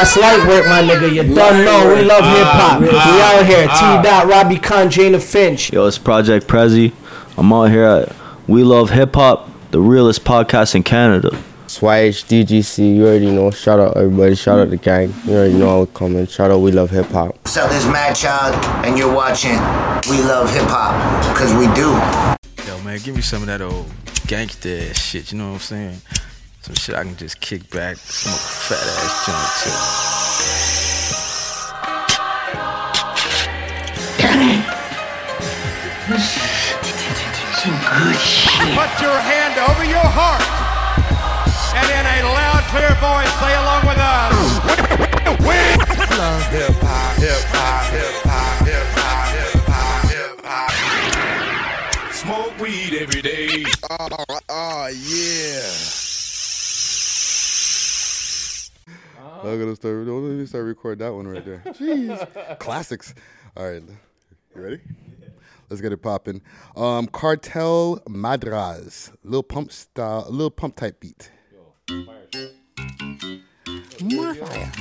That's light work, my nigga. You done know. We love ah, hip hop. we ah, out here. T. Ah. Dot, Robbie Khan, Jana Finch. Yo, it's Project Prezi. I'm out here at We Love Hip Hop, the realest podcast in Canada. Swage, DGC, you already know. Shout out everybody. Shout out the gang. You already know how it coming. Shout out We Love Hip Hop. What's up, this is Mad Child, and you're watching We Love Hip Hop, because we do. Yo, man, give me some of that old gangsta shit, you know what I'm saying? Some shit I can just kick back, smoke a fat ass joint too. Put your hand over your heart. And in a loud, clear voice, say along with us. Hip hop, hip hop, hip hop, hip hop, hip hop, hip hop. Smoke weed every day. Oh, oh yeah. I'm gonna start. Don't let me start record that one right there. Jeez, classics. All right, you ready? Let's get it popping. Um, Cartel Madras, little pump style, little pump type beat. More fire.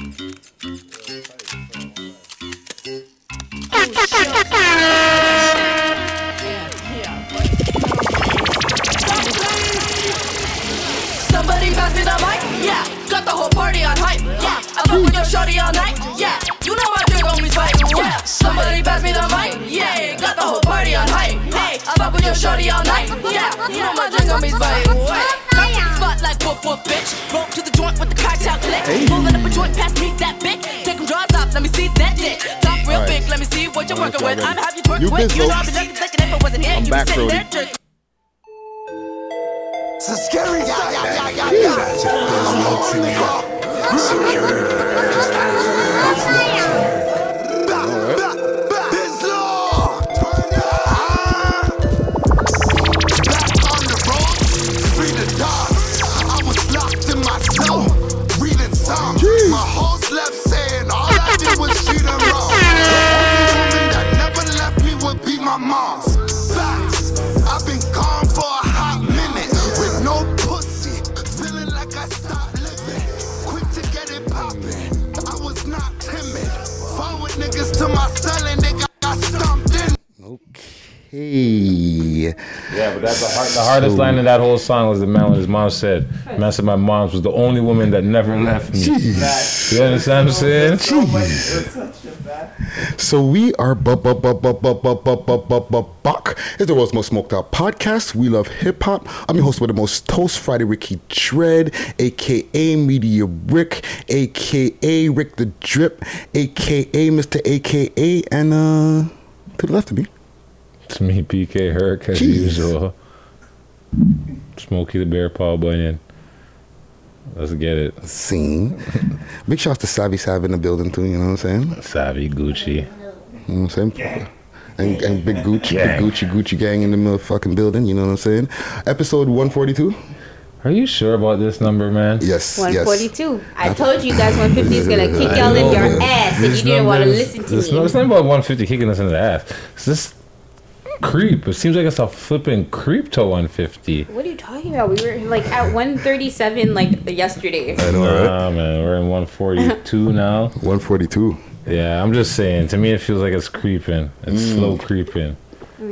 Somebody pass me the mic, yeah. Got the whole party on hype, yeah. I fuck with your shorty all night, yeah. You know my drink on me spike, yeah. Somebody pass me the mic, yeah. Got the whole party on hype, hey. I fuck with your shorty all night, yeah. You know my drink on me spike, yeah. Spot like whoop whoop bitch. Roll to the joint with the cartel click. Pulling up a joint, pass me that big. Take them drawers off, let me see that dick. Talk real Alright. big, let me see what you're working with. I'm have you twerk with. You know. I've been looking thinking if it wasn't here, you be sitting there jerking. It's a scary yeah, yeah, yeah, yeah, yeah. My host left saying all I did was treat her wrong. The only woman that never left me would be my mom. To my cell and they got, got stumped in. Hey. Yeah, but that's the, hard, the hardest line in that whole song was the man when his mom said, "Man said my mom was the only woman that never left me." You understand what I'm saying? So we are buck. It's the world's most smoked out podcast. We love hip hop. I'm your host with the most toast Friday, Ricky Dread, aka Media Rick, aka Rick the Drip, aka Mr. AKA, and uh, to the left of me. It's me, PK Herc, as Jeez. usual. Smokey the Bear, Paul Bunyan. Let's get it. Scene. Big shouts to Savvy Sav in the building too, you know what I'm saying? Savvy Gucci. You know what I'm saying? And, and Big Gucci, Gang. Big Gucci, Gucci gang in the motherfucking building, you know what I'm saying? Episode 142. Are you sure about this number, man? Yes, yes. 142. I told you guys 150 is gonna kick y'all in your ass, and you didn't want to listen to this me. no- It's not about 150 kicking us in the ass. It's this creep. It seems like it's a flipping creep to 150. What are you talking about? We were like at 137 like yesterday. I know, right? Man, we're in 142 now. 142. Yeah, I'm just saying. To me, it feels like it's creeping. It's Mm. slow creeping.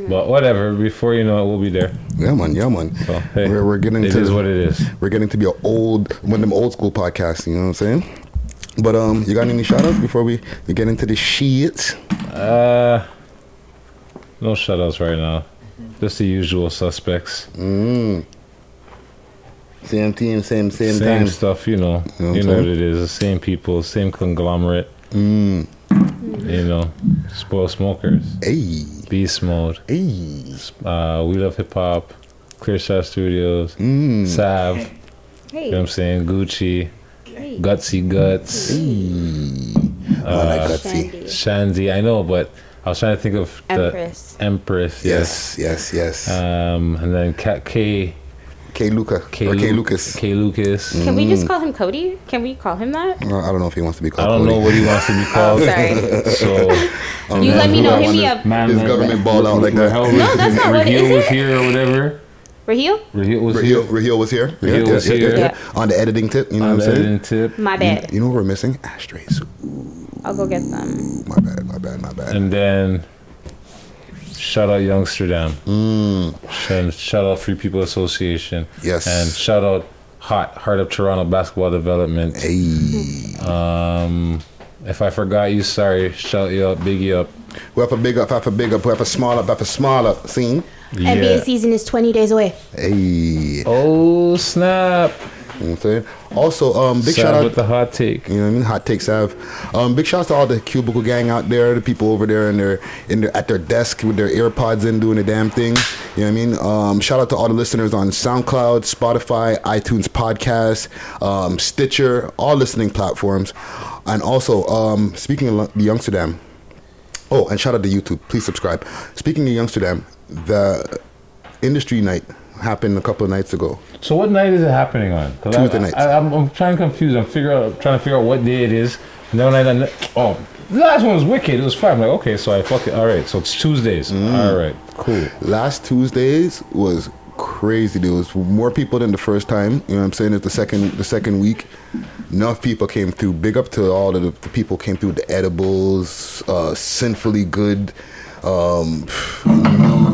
But whatever. Before you know it, we'll be there. Yeah, man. Yeah, man. So hey, we're, we're getting it to is what it is. We're getting to be an old one of them old school podcasts. You know what I'm saying? But um, you got any shout outs before we, we get into the shit? Uh, no shutouts right now. Just the usual suspects. Mm. Same team, same same, Same time. stuff, you know. You know what you know what it is. The same people, same conglomerate. Mm. You know, spoil smokers. Hey, Beast mode. hey. Uh, we love hip hop. Clear Shot Studios. Mm. Sav. Hey, You know what I'm saying? Gucci. hey. Gutsy Guts. Hey. I like Uh, gutsy. Shandy. Shandy. I know, but I was trying to think of the Empress. Empress. Yes. Yes, yes, yes. Um, and then Cat K. K. Luca K. or K. Lucas. K. Lucas. Can we just call him Cody? Can we call him that? I don't know if he wants to be called. Cody. I don't know what he wants to be called. Oh, sorry. So Oh, You let me know. I Hit me up. man, His man, government ball out like that. No, that's not what it Reveal was it? here or whatever. Raheel? Raheel was Raheel, here. Raheel was here. Raheel was here. On the editing tip, you know On what I'm saying? editing tip. My bad. You know what we're missing? Ashtrays. I'll go get them. My bad, my bad, my bad. And then shout out Youngsterdam. Mm. Shout, shout out Free People Association. Yes. And shout out Hot Heart of Toronto Basketball Development. Hey. Um, if I forgot you, sorry. Shout you up, big you up. We have a big up, have a big up, we have a small up, have a small up. See? NBA season is 20 days away. Hey. Oh snap! You know what I'm saying? Also, um, big Sav shout out with the hot take. You know what I mean? Hot take have. Um, big shout out to all the cubicle gang out there, the people over there in their in their at their desk with their earpods in doing the damn thing. You know what I mean? Um, shout out to all the listeners on SoundCloud, Spotify, iTunes podcast, um, Stitcher, all listening platforms. And also, um, speaking of the Youngsterdam, oh, and shout out to YouTube. Please subscribe. Speaking of Youngsterdam, the industry night happened a couple of nights ago. So what night is it happening on? 'Cause I- Tuesday night. I, am I'm trying to confuse. I'm figure out, trying to figure out what day it is. And then when I oh, the last one was wicked. It was fine. I'm like, okay, so I fuck it. All right, so it's Tuesdays. All right, cool. Last Tuesdays was crazy. There was more people than the first time. You know what I'm saying? It's the second the second week. Enough people came through. Big up to all of the, the people came through the edibles, uh, sinfully good, um,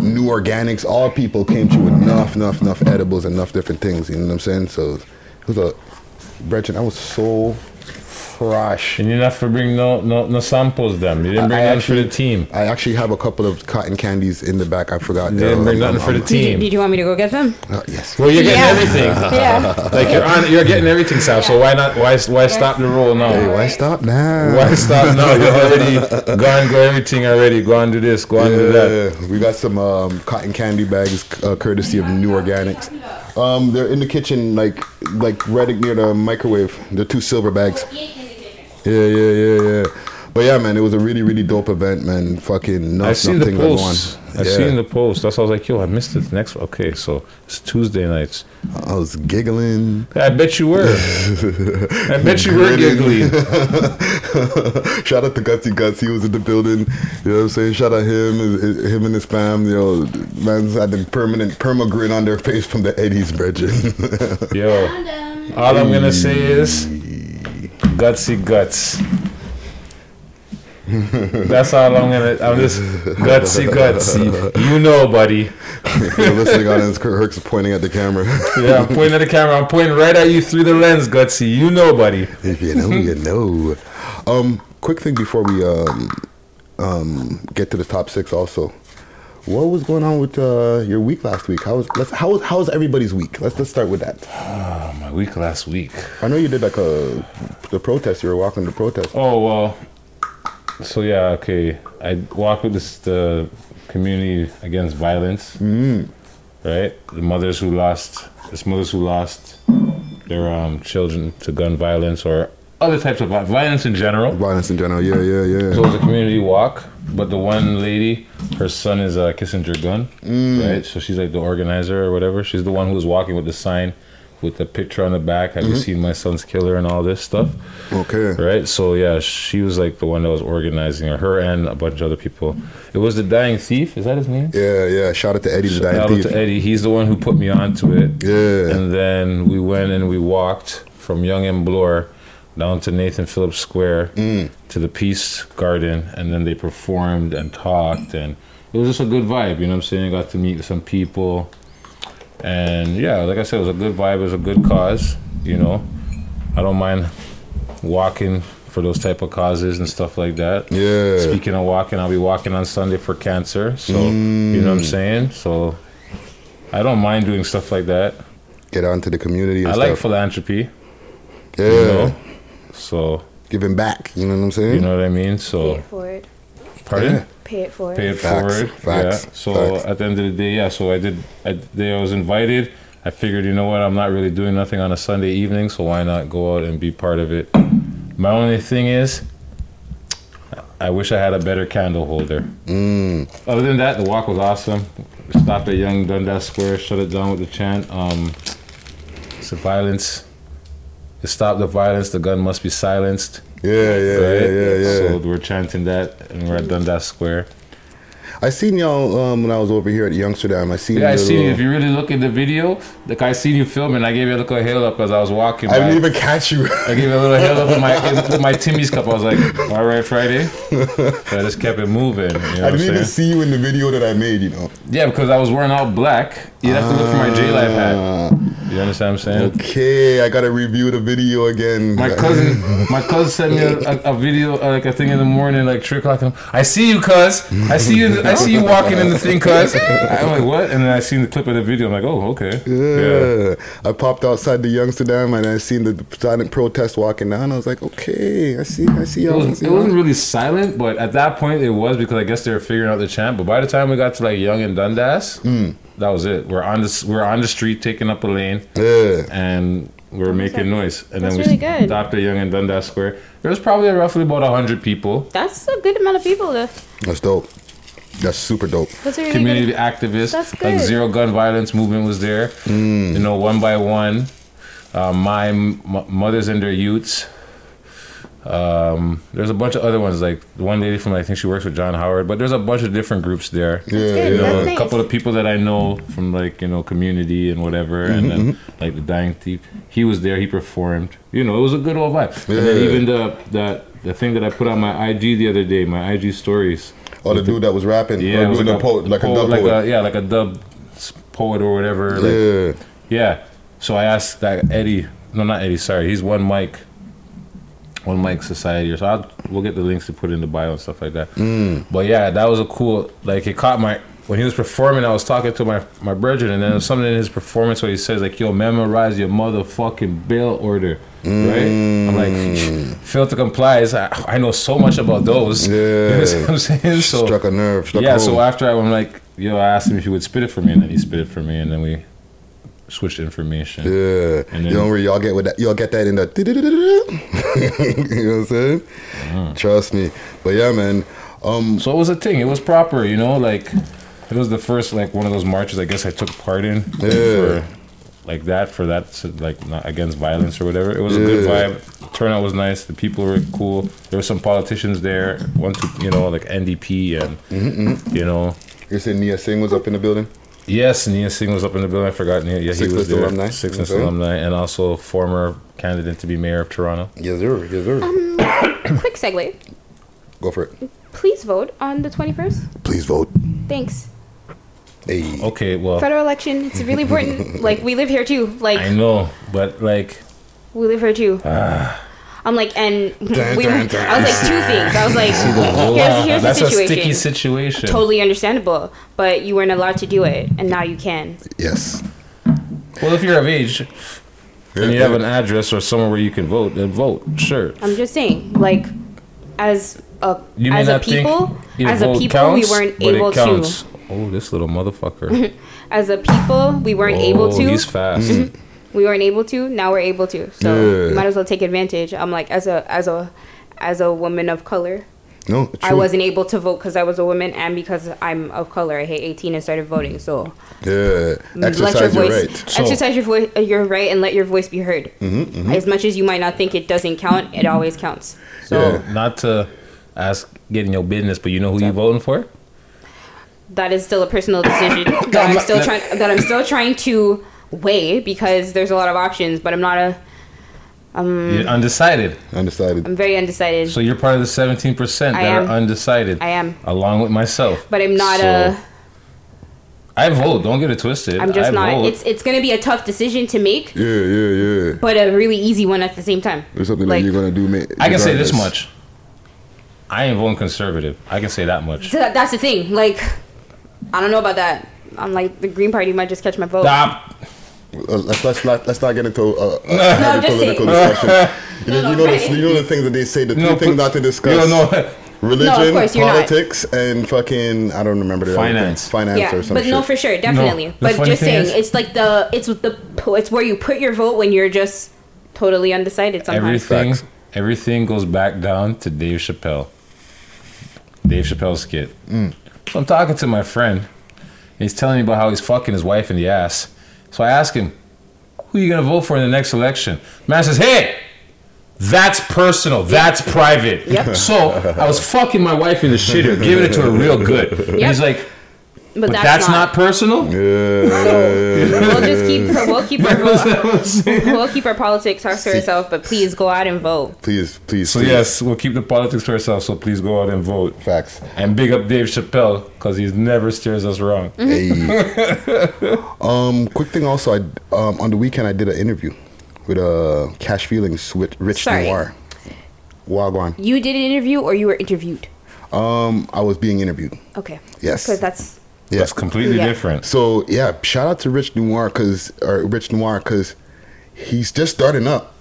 new, organics. All people came through enough, enough, enough edibles, enough different things. You know what I'm saying? So it was a Bretchen, I was so fresh. And you didn't have to bring no no no samples. Them. You didn't bring I nothing for the team. I actually have a couple of cotton candies in the back. I forgot. You didn't bring Um, nothing for the um, team. Did you want me to go get them? uh, yes. Well, you're getting Yeah. everything. Yeah. Like you're on, you're getting everything, Sal. So why not? Why why stop the roll now? Hey, why stop now? Why stop now? You're already gone. Go everything already. Go on do this. Go on do that. Yeah, we got some um, cotton candy bags, uh, courtesy of New Organics. Um, they're in the kitchen, like like right near the microwave. They're two silver bags. Yeah, yeah, yeah, yeah. But yeah, man, it was a really, really dope event, man. Fucking enough, I've seen the nothing going on. post. I Yeah. seen the post. That's why I was like, yo, I missed it. Next, okay, so it's Tuesday nights. I was giggling. I bet you were. I bet you were giggling. Shout out to Gutsy Guts. He was in the building. You know what I'm saying? Shout out to him, him and his fam. You know, man's had the permanent perma grin on their face from the Eddie's brethren. Yo, all I'm gonna say is gutsy guts. That's all I'm gonna. I'm just gutsy gutsy. You know, buddy. If you're listening on this, Kurt Herc's pointing at the camera. Yeah, I'm pointing at the camera. I'm pointing right at you through the lens, gutsy. You know, buddy. If you know, you know. Um, quick thing before we um, um, get to the top six. Also, what was going on with uh, your week last week? How was let's how was how was everybody's week? Let's let's start with that. Oh, my week last week. I know you did like a the protest. You were walking the protest. Oh well. So yeah, okay. I walk with this the community against violence. Mm. Right, the mothers who lost, it's mothers who lost their um, children to gun violence or other types of violence in general. Violence in general. Yeah, yeah, yeah. So it was a community walk, but the one lady, her son is a Kissinger gun, Mm. right? So she's like the organizer or whatever. She's the one who was walking with the sign with the picture on the back. Have you Mhm. seen my son's killer and all this stuff? Okay. Right. So yeah, she was like the one that was organizing her, her and a bunch of other people. It was the dying thief. Is that his name? Yeah, yeah. Shout out to Eddie the Dying Shout Dying out Thief. to Eddie. He's the one who put me onto it. Yeah. And then we went and we walked from Yonge and Bloor down to Nathan Phillips Square Mm. to the Peace Garden, and then they performed and talked, and it was just a good vibe. You know what I'm saying? I got to meet some people, and yeah, like I said, it was a good vibe. It was a good cause. You know, I don't mind walking for those type of causes and stuff like that. Yeah. Speaking of walking, I'll be walking on Sunday for cancer. So you know what I'm Mm. saying. So I don't mind doing stuff like that. Get out into the community. And I stuff. like philanthropy. Yeah. You know? So giving back. You know what I'm saying? you know what I mean. So pay it forward. pardon. Yeah. Pay it forward. Pay it Facts, forward. facts, yeah. So facts. at the end of the day, yeah. So I did. I, they, I was invited. I figured, you know what? I'm not really doing nothing on a Sunday evening, so why not go out and be part of it? My only thing is, I wish I had a better candle holder. Mm. Other than that, the walk was awesome. Stopped at Yonge Dundas Square, shut it down with the chant. Um, it's a violence. To stop the violence, the gun must be silenced. Yeah, yeah, yeah, yeah, yeah. So we're chanting that, and we're at Dundas Square. I seen y'all um, when I was over here at Youngsterdam. I seen. Yeah, I seen you. If you really look at the video, like I seen you filming, I gave you a little hail up as I was walking. I didn't even catch you. I gave you a little hail up with my with my Timmy's cup. I was like, "All right, Friday." So I just kept it moving. You know I didn't even see you in the video that I made. You know. Yeah, because I was wearing all black. You'd have to look for my J Life hat. You understand what I'm saying? Okay, I gotta review the video again. My cousin, my cousin sent me a, a, a video, uh, like a thing in the morning, like three o'clock. and I see you, cuz. I see you. I see you walking in the thing, cuz. I'm like, what? And then I seen the clip of the video. I'm like, oh, okay. Yeah. I popped outside the Youngsterdam and I seen the silent protest walking down. I was like, okay, I see, I see It, y'all. I was, see it wasn't really silent, but at that point it was because I guess they were figuring out the chant. But by the time we got to like Yonge and Dundas, Hmm. That was it. We're on this. We're on the street taking up a lane, Yeah. and we're making noise. And That's then we really good. stopped at Yonge and Dundas Square. There was probably roughly about hundred people. That's a good amount of people. To, That's dope. That's super dope. that's really community good. activists. That's Like good. zero gun violence movement was there. Mm. You know, one by one. Uh, my m- mothers and their youths. Um, there's a bunch of other ones like one lady from I think she works with John Howard, but there's a bunch of different groups there. Yeah. You know, a nice. couple of people that I know from like you know community and whatever, and then Mm-hmm, like the dying thief. He was there. He performed. You know, it was a good old vibe. And then Yeah. even the that the thing that I put on my IG the other day, my IG stories. Oh, the dude that was rapping. Yeah, was like, the poet, like a dub like poet. A, yeah, like a dub poet or whatever. Like, yeah. yeah. So I asked that Eddie. No, not Eddie. Sorry, he's one mic. One mic society. Or so I'll, we'll get the links to put in the bio and stuff like that. Mm. But yeah, that was a cool. Like it caught my when he was performing. I was talking to my my brethren, and then was something in his performance where he says like, "Yo, memorize your motherfucking bail order." Right? I'm like, fail to comply. is- I, I know so much about those. You know what I'm saying? So Struck a nerve. Struck yeah, home. so after I, I'm like, yo, I asked him if he would spit it for me, and then he spit it for me, and then we switched information. Yeah. And you then- don't worry, y'all get with that. Y'all get that in the. you know what I'm saying? Mm. Trust me. But yeah, man. Um. So it was a thing. It was proper, you know, like it was the first like one of those marches I guess I took part in. Yeah. For, like that for that like not against violence or whatever. It was a good vibe. Turnout was nice. The people were cool. There were some politicians there. One, two, you know, like NDP and Mm-hmm, you know. You said Knia Singh was up in the building. Yes, Knia Singh was up in the building. I forgot. Knia. Yeah, he was there. alumni. Sixth List Okay. alumni, and also former candidate to be mayor of Toronto. Yes, sir. Yes, sir. Um, quick segue. Go for it. Please vote on the 21st. Please vote. Thanks. Hey. Okay, well, Federal election. It's really important. like we live here too. Like I know, but like, we live here too. Ah. I'm like, and we. Dun, Were, dun, dun. I was like two things. I was like, here's, here's that's the a situation. sticky situation. Totally understandable, but you weren't allowed to do it, and now you can. Yes. Well, if you're of age and you have an address or somewhere where you can vote, then vote. Sure. I'm just saying, like, as a You as a people, as a people, counts, we weren't able to. counts. Oh, this little motherfucker. As a people, we weren't oh, able Oh, to. He's fast. Mm-hmm. We weren't able to. Now we're able to. So Yeah. you might as well take advantage. I'm like, as a as a as a woman of color, No. True. I wasn't able to vote because I was a woman, and because I'm of color, I hit 18 and started voting. So Yeah. Mm, let your Exercise your, voice, right. So- exercise your voice, uh, your right, and let your voice be heard. Mm-hmm, mm-hmm, As much as you might not think it doesn't count, it always counts. So Yeah. Not to ask getting your business, but you know who you're voting for? that is still a personal decision that I'm still trying that I'm still trying to weigh because there's a lot of options, but I'm not a um You're undecided. Undecided. I'm very undecided. So you're part of the 17% that I are undecided. I am. Along with myself. but I'm not So, a I vote. Don't get it twisted. I'm just I not Vote. it's it's going to be a tough decision to make, Yeah, yeah, yeah. but a really easy one at the same time. There's something Like- that you're gonna do. ma- I can say this much. I ain't voting conservative. I can say that much. So that, that's the thing. Like I don't know about that. I'm like the Green Party might just catch my vote. Stop. Uh, let's let's not let's not get into uh, a I'm heavy political saying. discussion. You know, you know, the, you know the things that they say. The three things put- not to discuss: You don't religion, No, of course, not. politics, and fucking I don't remember the. Finance. finance yeah, or something. but shit. no, for sure, definitely. the but just saying, is- it's like the it's the it's where you put your vote when you're just totally undecided. Sometimes Everything, Facts. everything goes back down to Dave Chappelle. Dave Chappelle's skit. Mm. So I'm talking to my friend. And He's telling me about how he's fucking his wife in the ass. So I ask him, "Who are you gonna vote for in the next election?" Man says, "Hey, That's personal. That's private. Yep. So I was fucking my wife in the shitter, giving it to her real good. And Yep. He's like, But, but, that's, not, personal. We'll just keep we'll keep our That's we'll keep our politics to ourselves, but please go out and vote. Please, please. So please. yes, we'll keep the politics to ourselves. So please go out and vote. Facts. And big up Dave Chappelle because he never steers us wrong. Hey. um, quick thing also, I um, on the weekend I did an interview with uh, Cash Feelings with Rich Sorry. Noir. Wagwan. You did an interview or you were interviewed? Um, I was being interviewed. Okay. Yes. Because that's Yeah. That's completely Yeah. different. So yeah, shout out to Rich Noir because or Rich Noir because he's just starting up.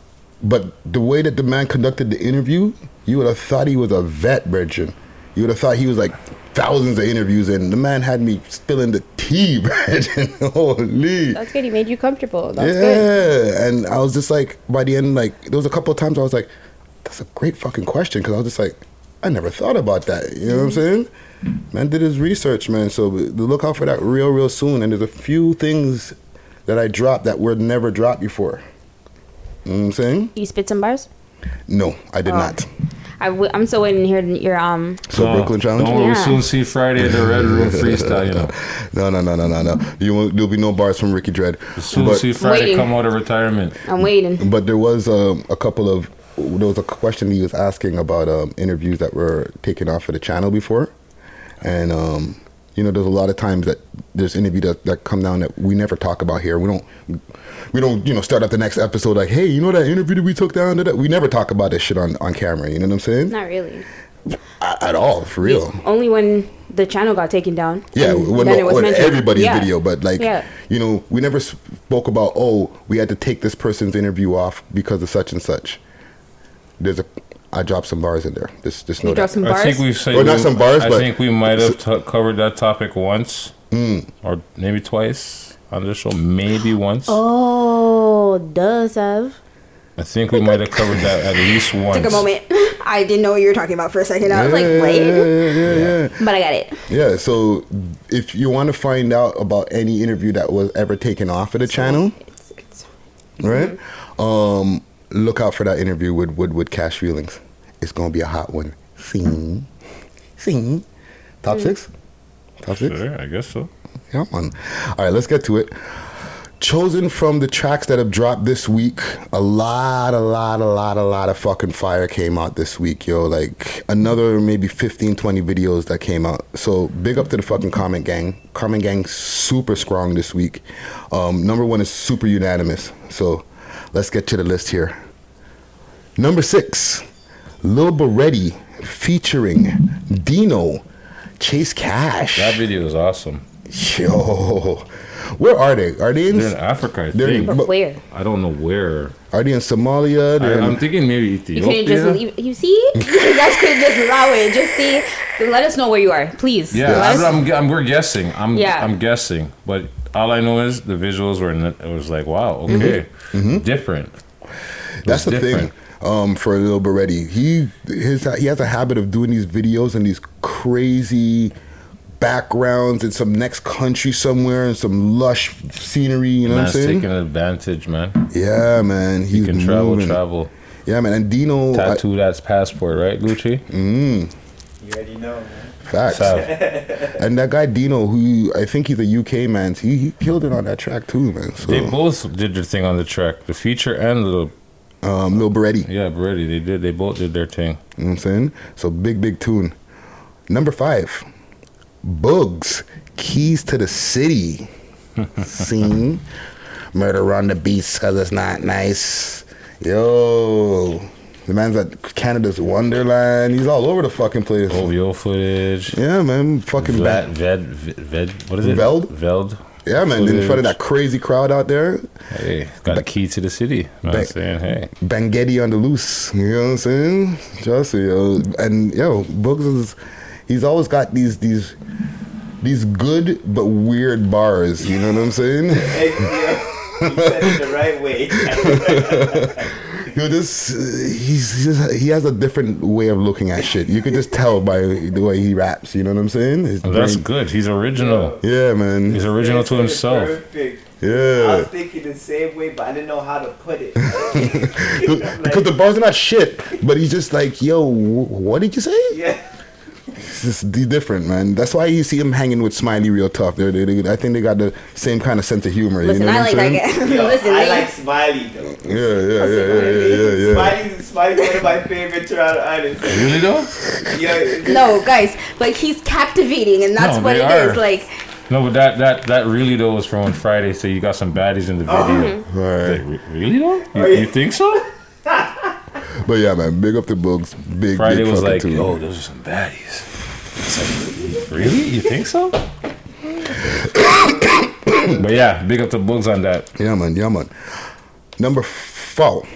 But the way that the man conducted the interview, you would have thought he was a vet, Bridget. You would have thought he was like thousands of interviews, and the man had me spilling the tea, Bridget. Holy. that's good. He made you comfortable. That's yeah, good. and I was just like, by the end, like there was a couple of times I was like, "That's a great fucking question," because I was just like, I never thought about that. You know what I'm saying? Man did his research, man. So look out for that real, real soon. And there's a few things that I dropped that were never dropped before. You know what I'm saying? You spit some bars? No, I did Oh. not. I w- I'm still waiting to hear your um. So Brooklyn Challenge. Don't worry, Yeah. we'll soon see Friday at the Red Room freestyle. You know, No, no, no, no, no, no. You won't, there'll be no bars from Ricky Dread. soon But- see Friday Waiting. come out of retirement. I'm waiting. But there was um, a couple of there was a question he was asking about um, interviews that were taken off of the channel before, and um, you know there's a lot of times that there's interviews that, that come down that we never talk about here. We don't we don't you know start up the next episode like hey you know that interview that we took down that we never talk about this shit on on camera. You know what I'm saying? Not really. A- At all for real. Only when the channel got taken down. Yeah, well, then no, it was on everybody's Yeah. video, but like, Yeah. you know, we never spoke about, oh, we had to take this person's interview off because of such and such. There's a, I dropped some bars in there. Just, just know You dropped that. some I think we've said Or not we- some bars, I but- think we might have t- covered that topic once, Mm. or maybe twice on the show. Maybe once. Oh, does have. I think we might have covered that at least once. Took a moment. I didn't know what you were talking about for a second. I was like, Yeah, wait. yeah, yeah. But I got it. Yeah, so if you want to find out about any interview that was ever taken off of the channel, right? Um, look out for that interview with with, with Cash Feelings. It's gonna be a hot one. Sing, sing. Top six. Top six. Sure, I guess so. Yeah, man. All right, let's get to it. Chosen from the tracks that have dropped this week, a lot, a lot, a lot, a lot of fucking fire came out this week, yo. Like another maybe 15, 20 videos that came out. So big up to the fucking comment gang. Comment gang super strong this week. Um, number one is super unanimous. So let's get to the list here. Number six, Lil Berete featuring Dino, Chase Cash. That video is awesome. Yo, where are they? Are they in? They're in Africa, I They're in- think. But but- where? I don't know where. Are they in Somalia? I, They're in- I'm thinking maybe You Ethiopia. couldn't just leave. You see? you guys could just allow it. Just see. Let us know where you are, please. Yeah, Let I'm, I'm, I'm- we're guessing. I'm Yeah. I'm guessing, but all I know is the visuals were. It was like wow, okay, different. Mm-hmm. That's the different. thing. Um, for Lil Berete, he his he has a habit of doing these videos and these crazy backgrounds in some next country somewhere and some lush scenery. You know Man's what I'm saying? taking advantage, man. Yeah, man. He's You can travel, moving. travel. Yeah, man. And Dino, I- Tattoo that's passport, right, Gucci? Mm, You already know, man. Facts. And that guy Dino, who I think he's a UK man, he, he killed it on that track too, man. So They both did their thing on the track, the feature and the um, Lil Berete. yeah, Berete. They did. They both did their thing. You know what I'm saying? So big, big tune. Number five, Bugs, Keys to the City. Scene. Murder on the beats because it's not nice. Yo. The man's at Canada's Wonderland. He's all over the fucking place. OVO footage. Yeah, man. Fucking Ved, bad. Ved, Ved, Ved, what is it? Veld? Veld. Yeah, man. In front of that crazy crowd out there. Hey, got a key to the city. I'm saying, hey. Bangetti on the loose. You know what I'm saying? Just yo, and yo, Books is he's always got these these these good but weird bars. You know what I'm saying? Hey, yo, you said it the right way. Yo, this he's, he's just, he has a different way of looking at shit. You could just tell by the way he raps. You know what I'm saying? His Well, that's brain- good. He's original. Yeah, man. He's original to himself. Perfect. Yeah. I Yeah. was thinking the same way, but I didn't know how to put it. because the bars are not shit, but he's just like, yo, what did you say? Yeah. It's just different, man. That's why you see him hanging with Smiley real tough. They're, they they- I think they got the same kind of sense of humor. Listen, you know I what like I'm that saying? guy. Yo, Listen, I Lee. like Smiley though. Yeah, yeah, yeah, yeah, yeah, yeah, yeah. Smiley's, Smiley's one of my favorite Toronto artists. Really though? Yeah. No, guys, like he's captivating, and that's No, what they it is. are. Like, No, but that that that really though was from Friday. So you got some baddies in the Oh. video. Mm-hmm. Right. Like, really though? You, Oh, you think so? But yeah, man, big up the books. Big, Friday big was like, tune. yo, those are some baddies. Like, really? You think so? but yeah, big up the books on that. Yeah, man. Yeah, man. Number four.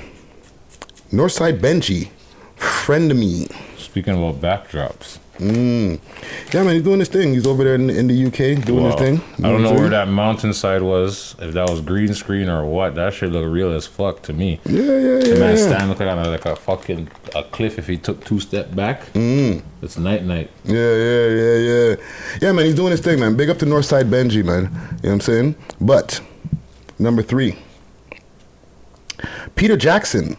Northside Benji. Friend of me. Speaking about backdrops. Mm. Yeah, man. He's doing his thing. He's over there in, in the UK doing his Wow. thing. I don't know where that mountainside was, if that was green screen or what. That shit look real as fuck to me. Yeah, yeah, yeah. The man yeah. stand look like on a, like a fucking a cliff if he took two step back. Mm. It's night night. Yeah, yeah, yeah, yeah. Yeah, man, he's doing his thing, man. Big up to Northside Benji, man. You know what I'm saying? But, number three, Peter Jackson,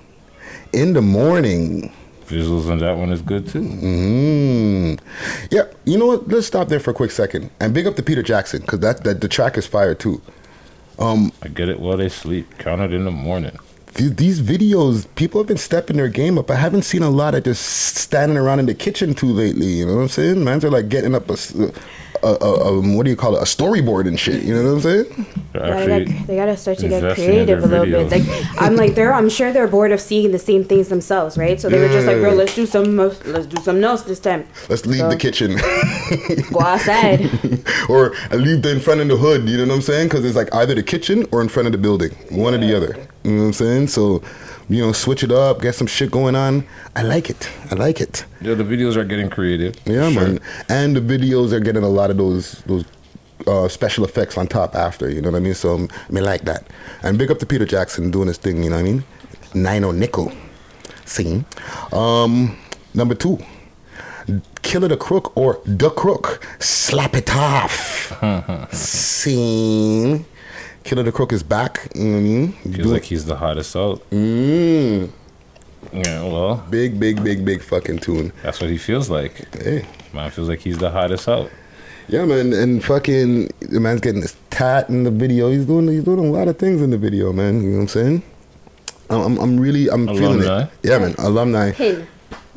In the Morning. Visuals on that one is good too. Mm-hmm. Yeah, you know what? Let's stop there for a quick second. And big up to Peter Jackson, because that, that the track is fire too. Um, I get it while they sleep. Count it in the morning. th- these videos, people have been stepping their game up. I haven't seen a lot of just standing around in the kitchen too lately. You know what I'm saying? Mans are like getting up a, s- a, a- um, what do you call it? A storyboard and shit. You know what I'm saying? Yeah, they, got, they gotta start to get creative a their little bit. Like I'm like they're I'm sure they're bored of seeing the same things themselves, right? So they were just like, bro, let's do some let's do something else this time. Let's leave So- the kitchen. Go outside. or I leave the in front of the hood. You know what I'm saying? Because it's like either the kitchen or in front of the building, one or the other. You know what I'm saying? So, you know, switch it up, get some shit going on. I like it. I like it. Yeah, the videos are getting creative. Yeah, Sure. man. And the videos are getting a lot of those those uh, special effects on top after. You know what I mean? So I mean, like that. And big up to Peter Jackson doing his thing. You know what I mean? Nino Nickel, scene. Um, number two. Killer the Crook or The Crook. Slap it off. Scene. Killer the Crook is back. You know what I mean? Feels like he's the hottest out. Mm. Yeah, well, Big, big, big, big fucking tune. that's what he feels like. Hey. Man feels like he's the hottest out. Yeah, man, and fucking the man's getting his tat in the video. He's doing he's doing a lot of things in the video, man. You know what I'm saying? I'm I'm, I'm really I'm feeling Alumni? it. Yeah, man, alumni. Pin.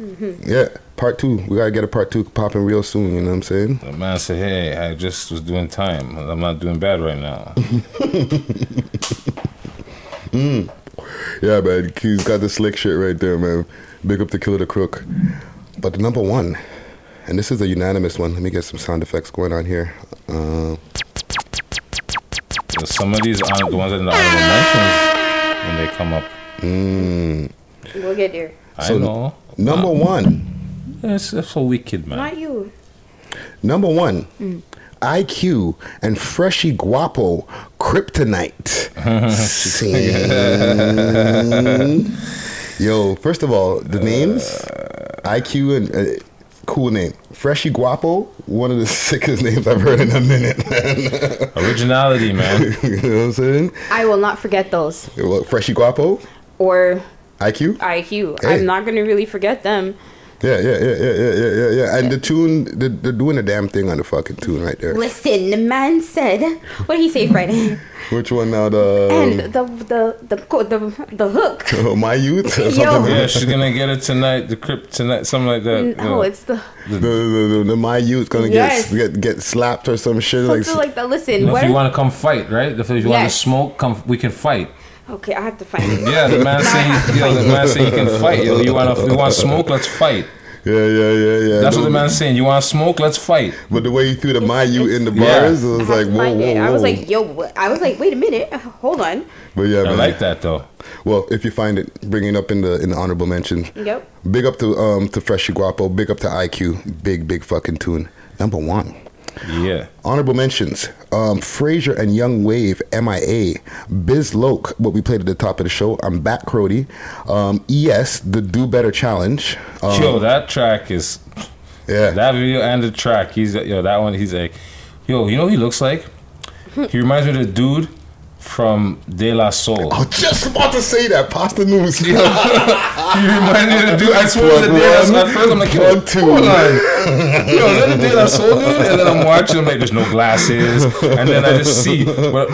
Mm-hmm. Yeah, part two. We gotta get a part two popping real soon. You know what I'm saying? The man said, "Hey, I just was doing time. I'm not doing bad right now." Mm. Yeah, man, he's got the slick shit right there, man. Big up to Killer the Crook. But the number one, and this is a unanimous one. Let me get some sound effects going on here. Uh, So some of these aren't the ones in the honorable mentions when they come up. mm. We'll get there. I So, know. Number one. It's, it's a wicked man. Not you. Number one, Mm. IQ and Freshy Guapo Kryptonite. Sing. Yo, first of all, the names IQ and uh, cool name. Freshy Guapo, one of the sickest names I've heard in a minute, man. Originality, man. you know what I'm saying? I will not forget those. What, Freshy Guapo, Or IQ. IQ. Hey. I'm not gonna really forget them. Yeah, yeah, yeah, yeah, yeah, yeah, yeah, yeah. And the tune, they're, they're doing a damn thing on the fucking tune right there. Listen, the man said, what did he say Friday? Which one now? The and the the the the the hook. oh, my youth. or Yo. something? Yeah, she's gonna get it tonight. The crypt tonight, something like that. No, you know. it's the the, the, the, the my youth gonna Yes. get, get get slapped or some shit like, something like that. Listen, Now, what? if you want to come fight, right? If you want to smoke, come. We can fight. Okay, I have to find it. Yeah, the man Now I have saying, to yo, the man saying you can fight. Yo, you want to, you want smoke? Let's fight. yeah yeah yeah yeah That's what the man's saying. You want smoke? Let's fight. but the way he threw the my youth in the Yeah. bars it was have like whoa whoa whoa I was like, yo, what? I was like, wait a minute, hold on. but yeah I man. like that though. well if you find it bring it up in the in the honorable mention Yep. big up to um to Freshy Guapo big up to IQ big big fucking tune number one Yeah. Honorable mentions: um, Fraser and Young Wave, MIA, Biz Loke, what we played at the top of the show. I'm back, Crody. Um, ES, the Do Better Challenge. Um, yo, that track is. Yeah. That video and the track, he's yo. That one, he's like, yo. You know what he looks like? He reminds me of the dude from De La Soul. I was just about to say that. Posdnuos. he reminds me the dude. I swear to the De La Soul. At first, I'm like, yo, two. hold on. Yo, is that the De La Soul dude? And then I'm watching. I'm like, there's no glasses. And then I just see. But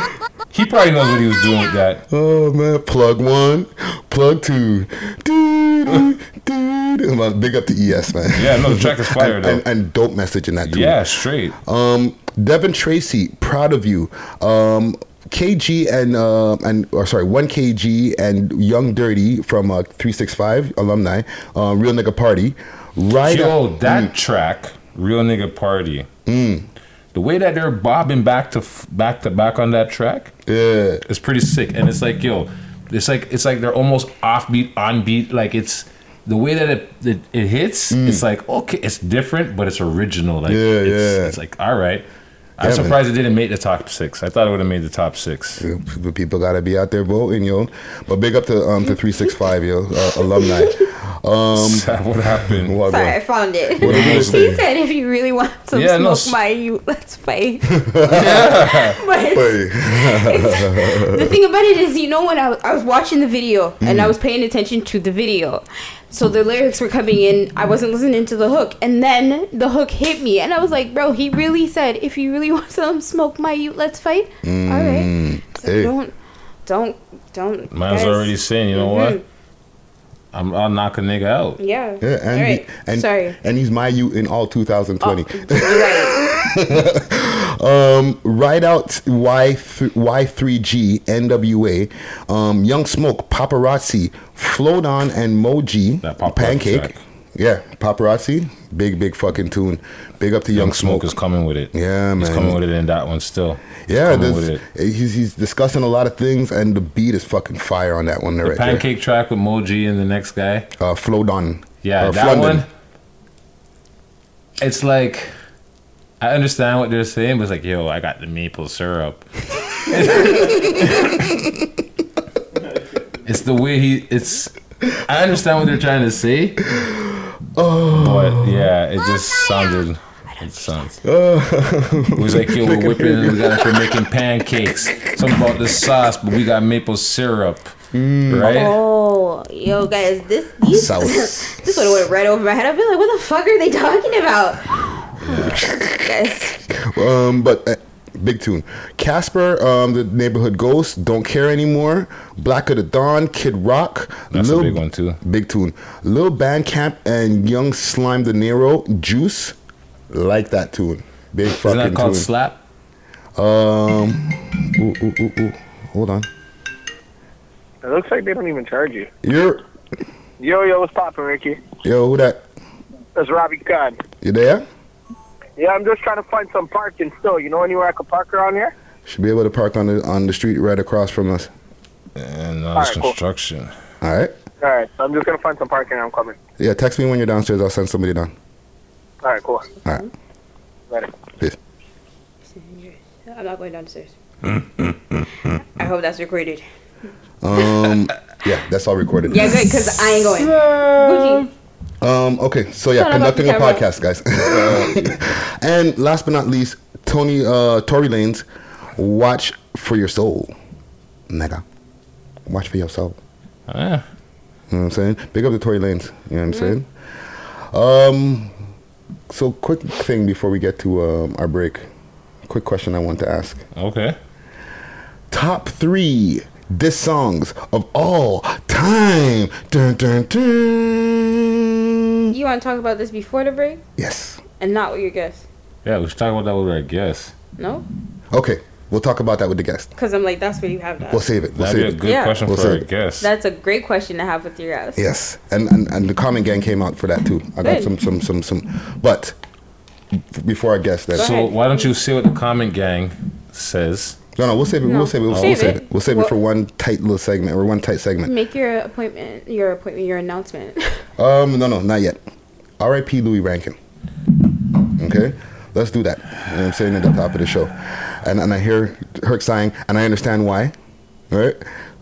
he probably knows what he was doing with that. Oh man, plug one, plug two. Dude, dude. Man, Big up to ES, man. Yeah, no, the track is fire, and, though. And, and dope message in that too. Yeah, straight. Um, Devin Tracy, proud of you. Um, KG and uh, and or sorry, one KG and Young Dirty from uh, three six five alumni, uh, real nigga party. Right, Yo, up- that track, real nigga party. The way that they're bobbing back to f- back to back on that track, yeah, it's pretty sick. And it's like, yo, it's like it's like they're almost offbeat, on beat. Like it's the way that it it, it hits. It's like okay, it's different, but it's original. Like Yeah, it's, yeah. it's like all right. I'm Yeah, man. surprised it didn't make the top six. I thought it would have made the top six. The people gotta be out there voting, yo. But big up to um to three six five, yo, uh, alumni. Um, what happened? What, Sorry, I found it. What he said, "If you really want some Yeah, smoke, no, my you, let's fight." Yeah. but it's, the thing about it is, you know, when I, was- I was watching the video and Mm. I was paying attention to the video, so the lyrics were coming in. I wasn't listening to the hook, and then the hook hit me, and I was like, "Bro, he really said, if you really want some smoke, my you, let's fight." All right, Mm, so hey. don't, don't, don't. Man's guys. already saying, you know Mhm. what? I'm, I'll knock a nigga out. Yeah. Yeah, and All right. he, and Sorry. and he's my you in all 2020. You're right. um, ride out Y Y3G NWA, um, Young Smoke, Paparazzi, Float On, and Moji, Pancake. track. Yeah, Paparazzi, big big fucking tune. Big up to Young, Young Smoke is coming with it. Yeah, He's man. coming with it in that one still. Yeah, coming there's- with it. he's he's discussing a lot of things, and the beat is fucking fire on that one. The right pancake track with Moji and the next guy. there. Uh, Float On. Yeah, Or that one. It's like I understand what they're saying, but it's like, yo, I got the maple syrup. it's the way he. It's. I understand what they're trying to say. Oh. But yeah, it just sounded. It sounds. It was like, yo, we're whipping, we got we're making pancakes. Something about the sauce, but we got maple syrup, right? Oh, yo, guys, this these, this would have went right over my head. I'd be like, what the fuck are they talking about? guys, Um, but uh, big tune. Casper, um, the neighborhood ghost, don't care anymore. Black of the Dawn, Kid Rock, That's a big one, too. Big tune. Lil Bandcamp and Young Slime De Niro, Juice, like that tune. Big Isn't fucking that called tune. slap? Um, ooh, ooh, ooh, ooh. hold on. It looks like they don't even charge you. You're Yo, yo, what's poppin', Ricky? yo, who that? That's Robbie Khan. You there? Yeah, I'm just trying to find some parking still. You know anywhere I could park around here? Should be able to park on the on the street right across from us. And uh, All it's right, cool. construction. All right. All right, so I'm just gonna find some parking. and I'm coming. Yeah, text me when you're downstairs. I'll send somebody down. All right, cool. All right. Later. Peace. I'm not going downstairs. I hope that's recorded. Um, yeah, that's all recorded. Yeah, good, because I ain't going. Gucci. Um, okay, so yeah, Shut up, conducting a camera. podcast, guys. and last but not least, Tony uh, Tory Lanez, watch for your soul, nigga. Watch for your soul. Yeah. You know what I'm saying? Big up to Tory Lanez. You know what I'm saying? Um, so quick thing before we get to um, our break. Quick question I want to ask. Okay. Top three diss songs of all time. Dun, dun, dun. You want to talk about this before the break Yes. and not with your guess? Yeah, we should talk about that with our guest. No? Okay, we'll talk about that with the guest. Because I'm like, that's where you have that. We'll save it. We'll That'd save be a it. good Yeah. question We'll for save our it. guest. That's a great question to have with your guest. Yes, and, and and the comment gang came out for that too. I got some some some some. But before I guess that. So why don't you see what the comment gang says? No, no, we'll save it. No. We'll save it. We'll Save save, it. it. We'll save Well- it for one tight little segment or one tight segment. Make your appointment, your appointment, your announcement. Um, no, no, not yet. R.I.P. Louie Rankin. Okay, let's do that. You know what I'm saying at the top of the show, and and I hear Herc saying, and I understand why, right?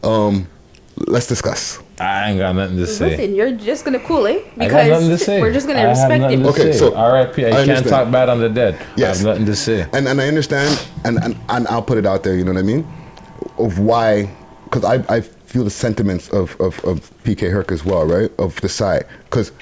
Um, let's discuss. I ain't got nothing to say. Listen, you're just gonna cool it I got to because say. we're just gonna I have respect nothing it. to Okay, say. so- R.I.P. I, I can't understand. talk bad on the dead. Yes. I have nothing to say. and and I understand, and, and and I'll put it out there. You know what I mean? Of why? Because I I feel the sentiments of of, of PK Herc as well, right? Of the side, because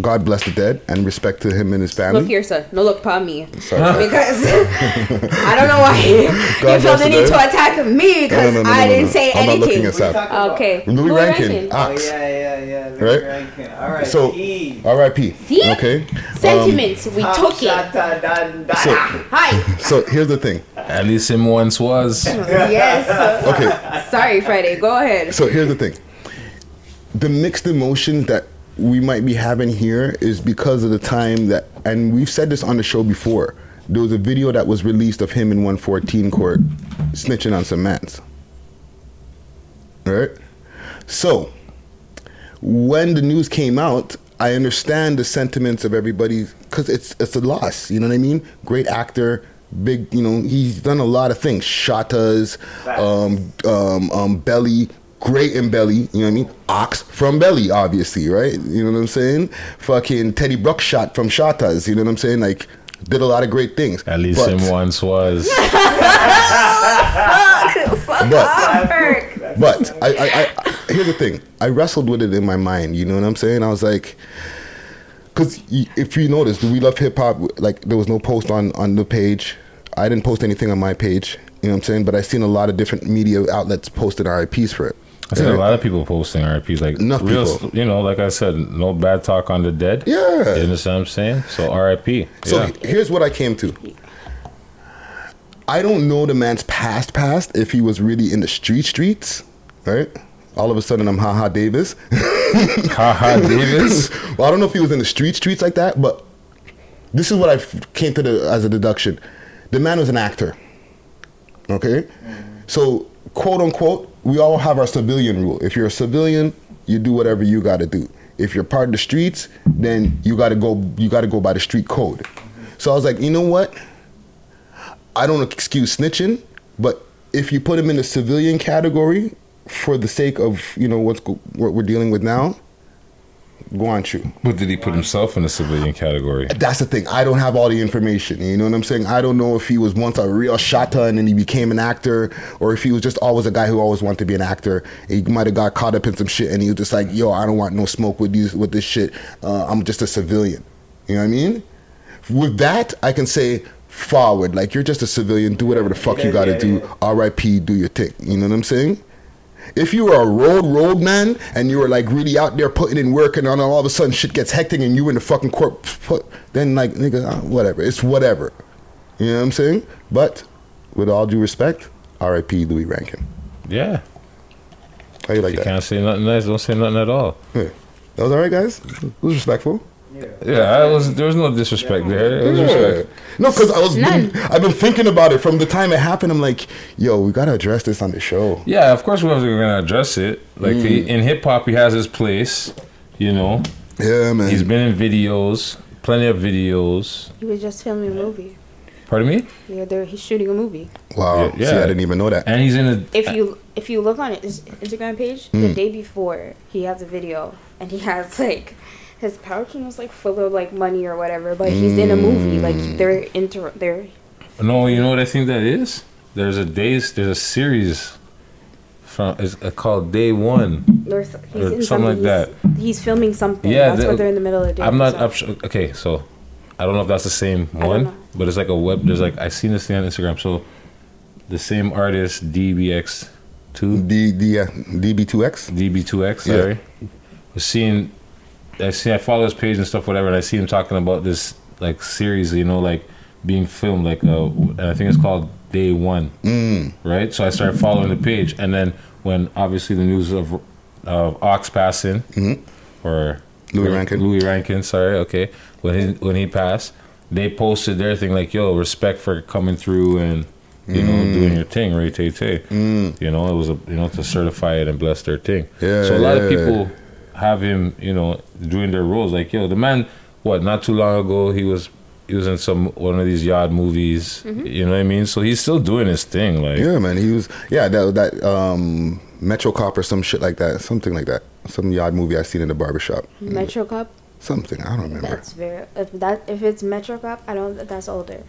God bless the dead and respect to him and his family. Look here, sir. No look upon me. Sorry. Because I don't know why you God felt the the need to attack me because No, no, no, I no, no, didn't no. say I'm not anything. looking aside. Okay. Louie Rankin, Oh, Ox. yeah, yeah, yeah. Louie Right? Rankin. All right. So, R.I.p. See? Okay. Sentiments. Um, we Top took it. So- Hi. so here's the thing. At least him once was. yes. Okay. Sorry, Friday. Go ahead. So here's the thing. The mixed emotions that we might be having here is because of the time that, and we've said this on the show before. There was a video that was released of him in 114 court snitching on some mans. Right? So, when the news came out, I understand the sentiments of everybody because it's it's a loss. You know what I mean? Great actor, big. You know, he's done a lot of things. Shottas, um, um, um, Belly, great in Belly. You know what I mean? Ox from Belly, obviously, right? You know what I'm saying? Fucking Teddy Bruckshot from Shottas. You know what I'm saying? Like, did a lot of great things. At least But- him once was. but but I, I, I here's the thing. I wrestled with it in my mind. You know what I'm saying? I was like, because if you notice, the We Love Hip Hop, like there was no post on on the page. I didn't post anything on my page. You know what I'm saying? But I seen a lot of different media outlets posted RIPs for it. I see a lot of people posting RIPs. Like Enough real, people. you know, like I said, no bad talk on the dead. Yeah. You understand what I'm saying? So RIP. So yeah. here's what I came to. I don't know the man's past past if he was really in the street streets, right? All of a sudden I'm haha Davis. haha Davis. well, I don't know if he was in the street streets like that, but this is what I came to the as a deduction. The man was an actor. Okay? So, quote unquote, we all have our civilian rule. If you're a civilian, you do whatever you got to do. If you're part of the streets, then you got to go you got to go by the street code. So I was like, "You know what? I don't excuse snitching, but if you put him in the civilian category for the sake of, you know, what's what we're dealing with now, go on. But did he put himself in the civilian category? That's the thing. I don't have all the information. You know what I'm saying? I don't know if he was once a real shotta and then he became an actor, or if he was just always a guy who always wanted to be an actor. He might have got caught up in some shit and he was just like, "Yo, I don't want no smoke with these with this shit. Uh, I'm just a civilian." You know what I mean? With that, I can say forward. Like you're just a civilian. Do whatever the fuck you got to do. R.I.P. Do your thing. You know what I'm saying? If you were a road road man and you were like really out there putting in work and then all of a sudden shit gets hectic and you in the fucking court, then like nigga, uh, whatever. It's whatever. You know what I'm saying? But with all due respect, R.I.P. Louie Rankin. Yeah. How you like you that? can't say nothing nice. Don't say nothing at all. Yeah. That was all right, guys. It was respectful. Yeah, I was. There was no disrespect there. It was Yeah. respect. No, because I was been, I've been thinking about it from the time it happened. I'm like, yo, we gotta address this on the show. Yeah, of course we're gonna address it. Like Mm. he, in hip hop, he has his place. You know. Yeah, man. He's been in videos, plenty of videos. He was just filming a movie. Pardon me. Yeah, there he's shooting a movie. Wow. Yeah, See, I didn't even know that. And he's in a. If you if you look on his Instagram page, the Mm. day before he has a video and he has like his pouch was like full of like money or whatever, but he's in a movie. Mm. Like they're inter they're No, you know what I think that is. There's a days. There's a series. From it's uh, called Day One. there's he's Or in something like that. he's, He's filming something. Yeah, that's the- what they're in the middle of doing. I'm not so. up. su- Okay, so I don't know if that's the same one, but it's like a web. There's like I seen this thing on Instagram. So the same artist DBX two D D uh, DB2X DB2X. Yeah. Sorry, was seeing. I see. I follow his page and stuff, whatever, and I see him talking about this like series. You know, like being filmed. Like uh, and I think it's called Day One. Mm. Right. So I started following the page, and then when obviously the news of of Ox passing or Mm-hmm. Louie Rankin. Louie Rankin, sorry, okay. When he when he passed, they posted their thing like, "Yo, respect for coming through and you know Mm. doing your thing, right? Tay Tay." Mm. You know, it was a you know to certify it and bless their thing. Yeah, So a lot of yeah. people have him, you know, doing their roles. Like, yo, the man, what? Not too long ago, he was he was in some one of these yard movies. Mhm. You know what I mean? So he's still doing his thing. Like Yeah, man. He was yeah that that um Metro Cop or some shit like that, something like that. Some yard movie I seen in the barbershop. Metro Cop. Something I don't remember. That's very. If that if it's Metro Cop, I don't. That's older.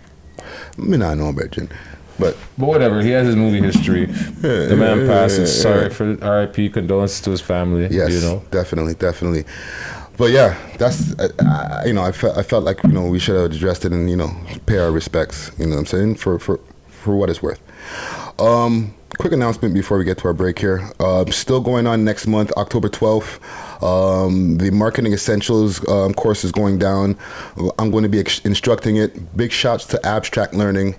Me not know, about Virgin. But But whatever, he has his movie history. the man yeah, passed. yeah, sorry for R.I.P. Condolences to his family. Yes, you know. definitely, definitely. But yeah, that's uh, I, you know I felt I felt like you know we should have addressed it and you know pay our respects. You know what I'm saying for for for what it's worth. Um, quick announcement before we get to our break here. Uh, still going on next month, October 12th. Um, the marketing essentials um, course is going down. I'm going to be ex- instructing it. Big shouts to Abstract Learning.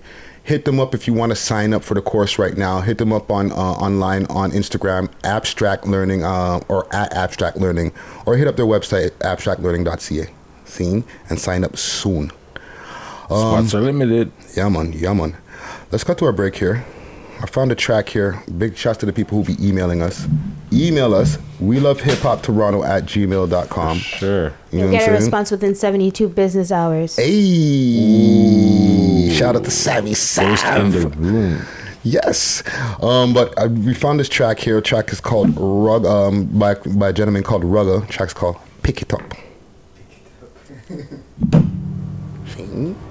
Hit them up if you want to sign up for the course right now. Hit them up on uh, online on Instagram, Abstract Learning, uh, or at Abstract Learning, or hit up their website, abstractlearning.ca. Seen and sign up soon. Spots are limited. Yeah, man. Yeah, man. Let's cut to our break here. I found a track here. Big shouts to the people who be emailing us. Email us. We love hip hop Toronto at gmail.com. Sure. You know You'll what get a I'm saying? response within 72 business hours. Hey. Shout out to Sammy Ghost in the room. Yes, um, but uh, we found this track here. track is called Rug um, by by a gentleman called Rugga. Track's called Pick It Up. Hmm? Had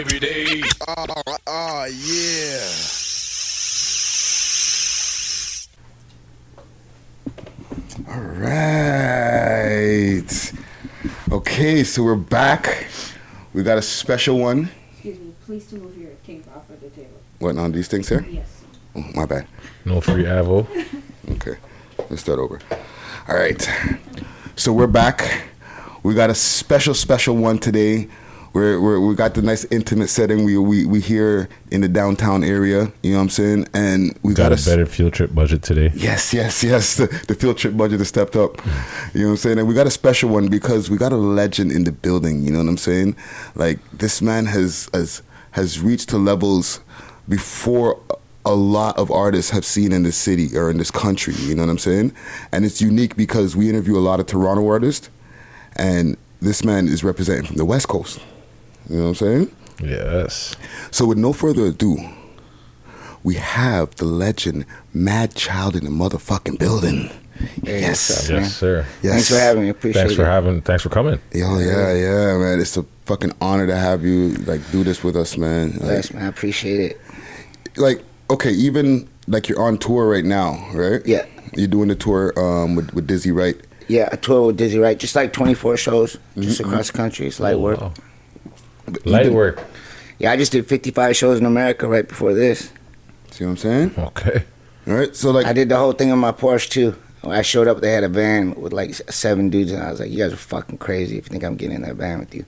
every day. Oh, oh yeah. All right. Okay, so we're back. We got a special one. Excuse me, please to move your king off of the table. What on these things here? Yes. Oh, my bad. No free avo. Okay, let's start over. All right, so we're back. We got a special, special one today. We're, we're, we got the nice intimate setting we, we we here in the downtown area. You know what I'm saying? And we Got got, a s- better field trip budget today. Yes, yes, yes. The, the field trip budget has stepped up. You know what I'm saying? And we got a special one because we got a legend in the building. You know what I'm saying? Like this man has has has reached to levels before a lot of artists have seen in this city or in this country. You know what I'm saying? And it's unique because we interview a lot of Toronto artists, and this man is representing from the West Coast. You know what I'm saying? Yes. So with no further ado, we have the legend Madchild in the motherfucking building. Hey, yes, up. Yes, sir. Yes. Thanks for having me. Appreciate it. Thanks for it. having. Thanks for coming. Yo, yeah, yeah, man. It's a fucking honor to have you like do this with us, man. Like, Yes, man. I appreciate it. like okay, even like you're on tour right now, right? Yeah. You're doing the tour um, with with Dizzy Wright. Yeah, a tour with Dizzy Wright, just like 24 shows, just Mhm. across the country. It's light work. Wow. Light work. Yeah, I just did 55 shows in America right before this. See what I'm saying? Okay. All right. So like, I did the whole thing on my Porsche too. When I showed up, they had a van with like seven dudes, and I was like, "You guys are fucking crazy if you think I'm getting in that van with you."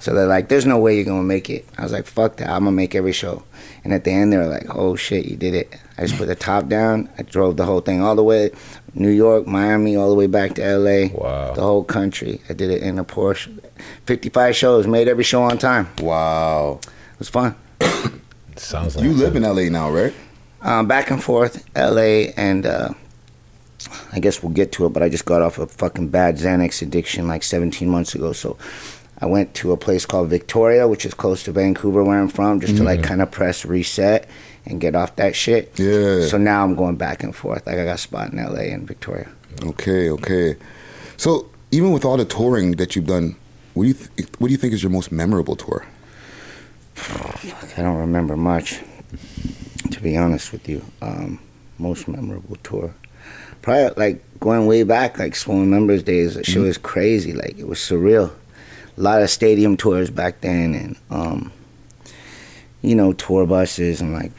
So they're like, "There's no way you're gonna make it." I was like, "Fuck that! I'm gonna make every show." And at the end, they were like, "Oh shit, you did it!" I just put the top down. I drove the whole thing all the way, New York, Miami, all the way back to L.A. Wow. The whole country. I did it in a Porsche. 55 shows, made every show on time. wow. It was fun. Sounds like You live in LA now, right? Um, back and forth, L.A. and uh, I guess we'll get to it. But I just got off a fucking bad Xanax addiction like 17 months ago. So I went to a place called Victoria, which is close to Vancouver, where I'm from, just to like kind of press reset and get off that shit. Yeah. So now I'm going back and forth. Like I got a spot in L.A. and Victoria. Okay, okay. So even with all the touring that you've done, what do you th- what do you think is your most memorable tour? I don't remember much, to be honest with you. Um, most memorable tour. Probably like going way back, like Swollen Members days. That shit Mhm. was crazy. Like it was surreal. A lot of stadium tours back then, and um, you know, tour buses and like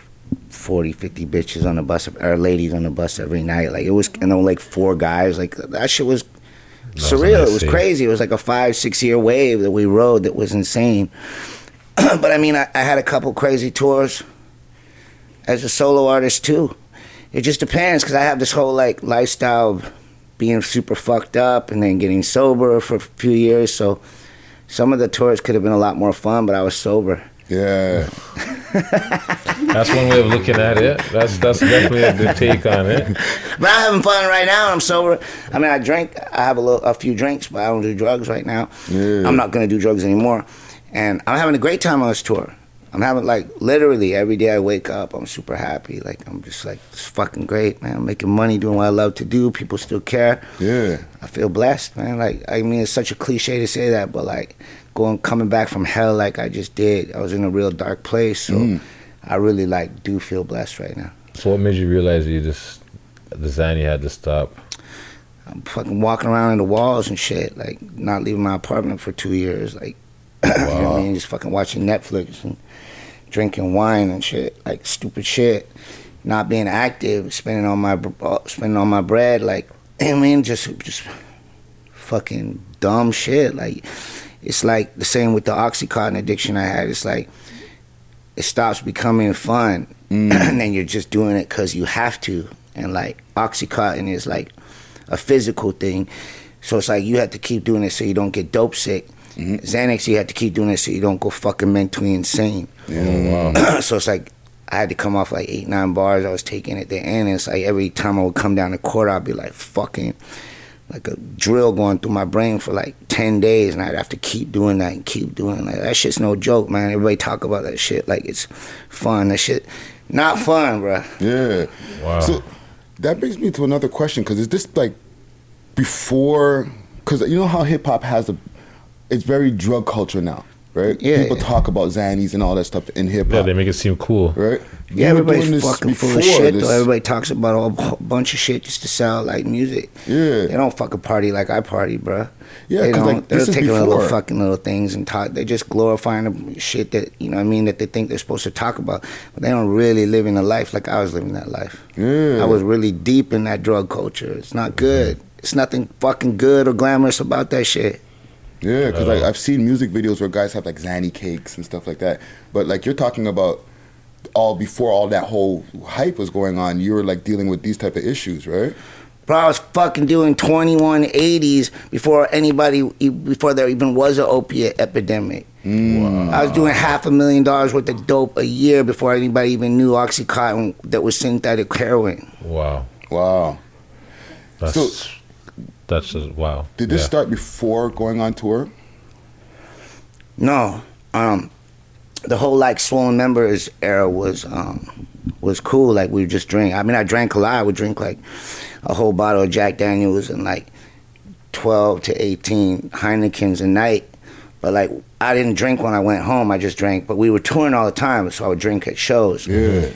40, 50 bitches on the bus or ladies on the bus every night. Like it was, you know, like four guys. Like that shit was was a surreal. nice it was scene. crazy. It was like a five, six year wave that we rode that was insane. but I mean, I, I had a couple crazy tours as a solo artist too. It just depends because I have this whole like lifestyle of being super fucked up and then getting sober for a few years. So some of the tours could have been a lot more fun, but I was sober. Yeah. That's one way of looking at it. That's that's definitely a good take on it. But I'm having fun right now. I'm sober. I mean, I drink. I have a, little, a few drinks, but I don't do drugs right now. I'm not gonna do drugs anymore. And I'm having a great time on this tour. I'm having like literally every day I wake up, I'm super happy. Like I'm just like it's fucking great, man. I'm making money doing what I love to do. People still care. Yeah. I feel blessed, man. Like I mean, it's such a cliche to say that, but like going coming back from hell like I just did. I was in a real dark place, so Mm. I really like do feel blessed right now. So what made you realize you just the Xanny had to stop? I'm fucking walking around in the walls and shit, like not leaving my apartment for two years, like you know what I mean, just fucking watching Netflix and drinking wine and shit, like stupid shit, not being active, spending all my uh, spending all my bread, like you know what I mean, just just fucking dumb shit. Like it's like the same with the oxycontin addiction I had. It's like it stops becoming fun, mm. and then you're just doing it because you have to. And like oxycontin is like a physical thing, so it's like you have to keep doing it so you don't get dope sick. Mm-hmm. Xanax, you have to keep doing it so you don't go fucking mentally insane. wow. so it's like I had to come off like eight, nine bars I was taking at the end. And it's like every time I would come down the court, I'd be like fucking like a drill going through my brain for like 10 days. And I'd have to keep doing that and keep doing that. That shit's no joke, man. Everybody talk about that shit like it's fun. That shit, not fun, bruh. Yeah. Wow. So that brings me to another question because is this like before? Because you know how hip hop has a, it's very drug culture now, right? Yeah, People yeah. talk about Xannies and all that stuff in hip Yeah, they make it seem cool. right? Yeah, You were doing everybody's this fucking full of shit. this- Though everybody talks about a whole bunch of shit just to sell like music. Yeah. They don't fucking party like I party, bruh. Yeah, they 'cause, don't. like, they're this is taking little fucking little things and talk. They're just glorifying the shit that you know. what I mean, that they think they're supposed to talk about, but they don't really live in a life like I was living that life. Yeah. I was really deep in that drug culture. It's not good. It's nothing fucking good or glamorous about that shit. Yeah, because like uh, I've seen music videos where guys have like Xanny cakes and stuff like that. But like you're talking about all before all that whole hype was going on, you were like dealing with these type of issues, right? Bro, I was fucking doing 2180s before anybody, before there even was an opiate epidemic. Mm. I was doing half a million dollars worth of dope a year before anybody even knew Oxycontin that was synthetic heroin. Wow. Wow. That's So- that's just wow. Did this Yeah. start before going on tour? No, um, the whole like swollen members era was um was cool. Like we just drink. I mean, I drank a lot. I would drink like a whole bottle of Jack Daniels and like twelve to eighteen Heinekens a night. But like I didn't drink when I went home. I just drank. But we were touring all the time, so I would drink at shows. Yeah.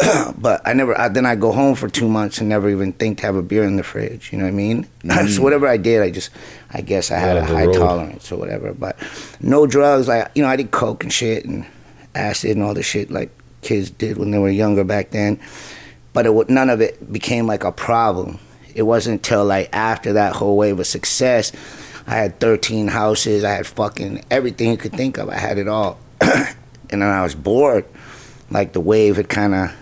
but I never. I, then I go home for two months and never even think to have a beer in the fridge. You know what I mean? so mm. whatever I did, I just, I guess I had Yeah, a high road. tolerance or whatever. But no drugs. Like you know, I did coke and shit and acid and all the shit like kids did when they were younger back then. But it, none of it became like a problem. It wasn't until like after that whole wave of success, I had 13 houses. I had fucking everything you could think of. I had it all. and then I was bored. Like the wave had kind of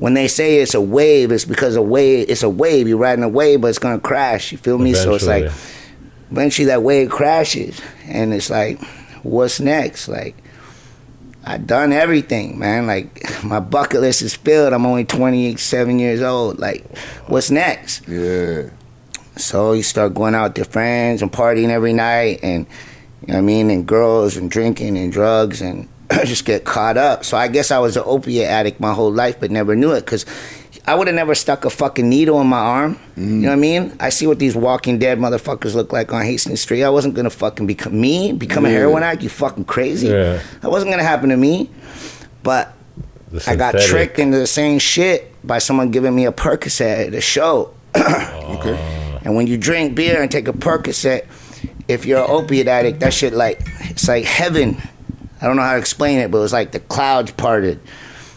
when they say it's a wave, it's because a wave. It's a wave. You're riding a wave, but it's gonna crash. You feel me? So it's like eventually that wave crashes, and it's like, what's next? Like I done everything, man. Like my bucket list is filled. I'm only 27 years old. Like, what's next? Yeah. So you start going out with your friends and partying every night, and you know what I mean, and girls and drinking and drugs, and just get caught up. So I guess I was an opiate addict my whole life, but never knew it because I would have never stuck a fucking needle in my arm. You mm-hmm. know what I mean? I see what these Walking Dead motherfuckers look like on Hastings Street. I wasn't gonna fucking become me, become a heroin addict. You fucking crazy? Yeah. That wasn't gonna happen to me. But I got tricked into the same shit by someone giving me a Percocet at a show. Oh. okay. And when you drink beer and take a Percocet, if you're an opiate addict, that shit like it's like heaven. I don't know how to explain it, but it was like the clouds parted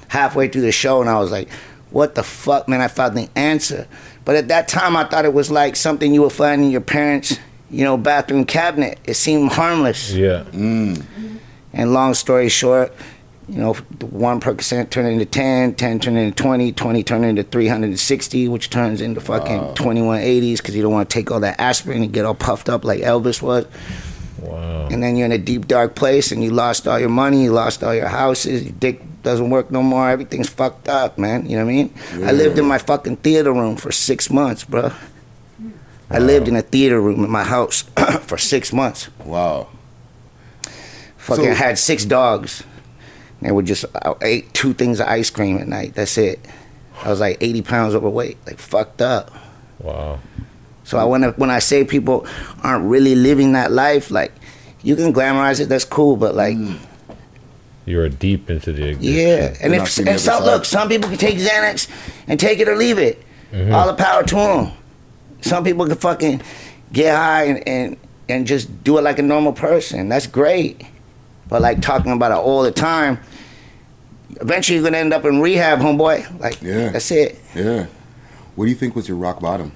halfway through the show, and I was like, "What the fuck, man?" I found the answer. But at that time, I thought it was like something you would find in your parents' you know, bathroom cabinet. It seemed harmless. Yeah. Mm. And long story short, you know, one Percocet turned into 10, 10 turned into 20, 20 turned into 360, which turns into fucking 2180s because you don't want to take all that aspirin and get all puffed up like Elvis was. Wow. And then you're in a deep, dark place and you lost all your money, you lost all your houses, your dick doesn't work no more, everything's fucked up, man. You know what I mean? I lived in my fucking theater room for six months, bro. I lived in a theater room in my house for six months. Wow. Fucking So- had six dogs. They would just I ate two things of ice cream at night. That's it. I was like 80 pounds overweight, like fucked up. Wow. So I when I, when I say people aren't really living that life, like you can glamorize it, that's cool, but like You were deep into the yeah. And if and some, look, some people can take Xanax and take it or leave it. Mhm. All the power to them. Some people can fucking get high and, and and just do it like a normal person. That's great. But like talking about it all the time, eventually you're gonna end up in rehab, homeboy. Like Yeah. that's it. Yeah. What do you think was your rock bottom?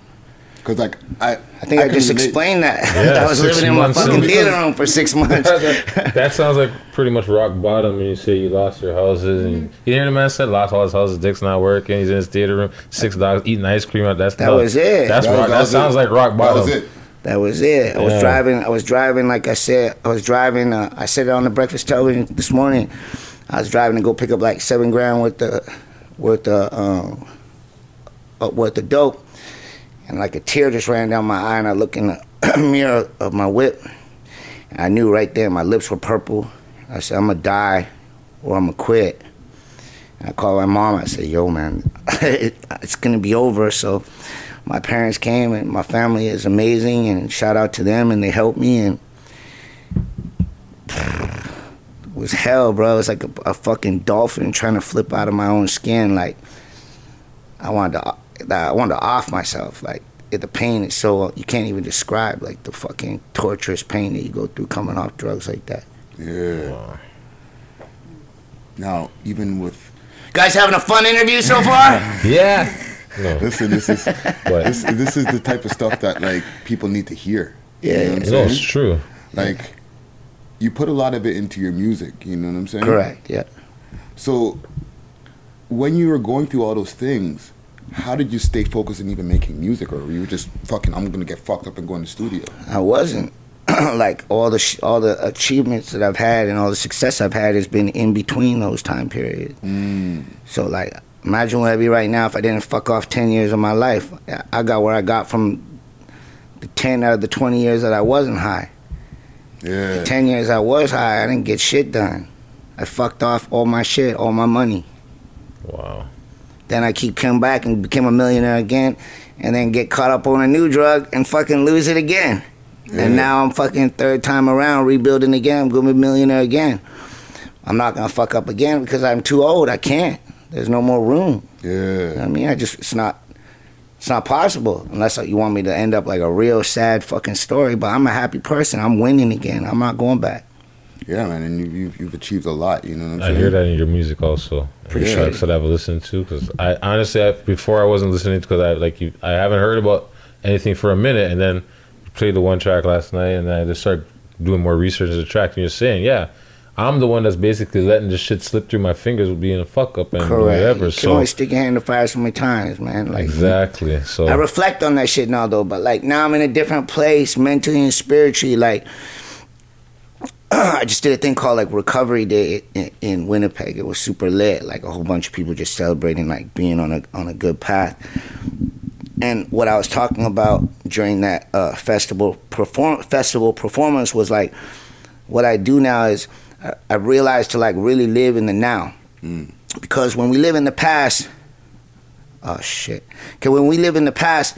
Because like I, I think I, can just relate- explained that. Yeah, I was living in my fucking in- theater room for six months. that, that sounds like pretty much rock bottom. And you say you lost your houses, and you hear the man said lost all his houses, dick's not working. He's in his theater room, six dogs eating ice cream. That's That tough. was it. That's rock. That, sounds like rock bottom. That was it. I was Yeah. driving. I was driving. Like I said, I was driving. Uh, I said it on the breakfast television this morning. I was driving to go pick up like seven grand worth the worth the um uh, worth the dope, and like a tear just ran down my eye. And I look in the mirror of my whip, and I knew right there my lips were purple. I said, "I'm gonna die, or I'm gonna quit." And I called my mom. I said, "Yo, man, it's gonna be over." So my parents came, and my family is amazing. And shout out to them, and they helped me. And it was hell, bro. It was like a, a fucking dolphin trying to flip out of my own skin. Like I wanted to, I wanted to off myself. Like it, the pain is so you can't even describe. Like the fucking torturous pain that you go through coming off drugs like that. Yeah. Now, even with Guys having a fun interview so far? yeah. No. Listen, this is this, this is the type of stuff that like people need to hear. You know No, it's true. Like you put a lot of it into your music, you know what I'm saying? Correct, yeah. So when you were going through all those things, how did you stay focused on even making music or were you were just fucking I'm gonna get fucked up and go in the studio? I wasn't. like all the sh- all the achievements that I've had and all the success I've had has been in between those time periods. Mm. So like, imagine where I'd be right now if I didn't fuck off ten years of my life. I- I got where I got from the ten out of the twenty years that I wasn't high. Yeah. The ten years I was high, I didn't get shit done. I fucked off all my shit, all my money. Wow. Then I keep coming back and became a millionaire again, and then get caught up on a new drug and fucking lose it again. And now I'm fucking third time around rebuilding again. I'm gonna be a millionaire again. I'm not gonna fuck up again because I'm too old. I can't. There's no more room. Yeah. I mean, I just it's not it's not possible unless you want me to end up like a real sad fucking story. But I'm a happy person. I'm winning again. I'm not going back. Yeah, man, and you, you've, you've achieved a lot. You know what I'm I saying? hear that in your music also. Appreciate tracks that I've listened to because I honestly I, before I wasn't listening because I like you I haven't heard about anything for a minute and then you played the one track last night and then I just started doing more research the track and you're saying yeah I'm the one that's basically letting this shit slip through my fingers with being a fuck up and Correct. whatever You can so only stick your hand in the fire so many times, man. Like exactly so I reflect on that shit now though, but like now I'm in a different place mentally and spiritually. Like I just did a thing called like Recovery Day in, in Winnipeg. It was super lit. Like a whole bunch of people just celebrating like being on a on a good path. And what I was talking about during that uh, festival perform festival performance was like what I do now is I, I realized to like really live in the now because when we live in the past, oh shit. Okay, when we live in the past,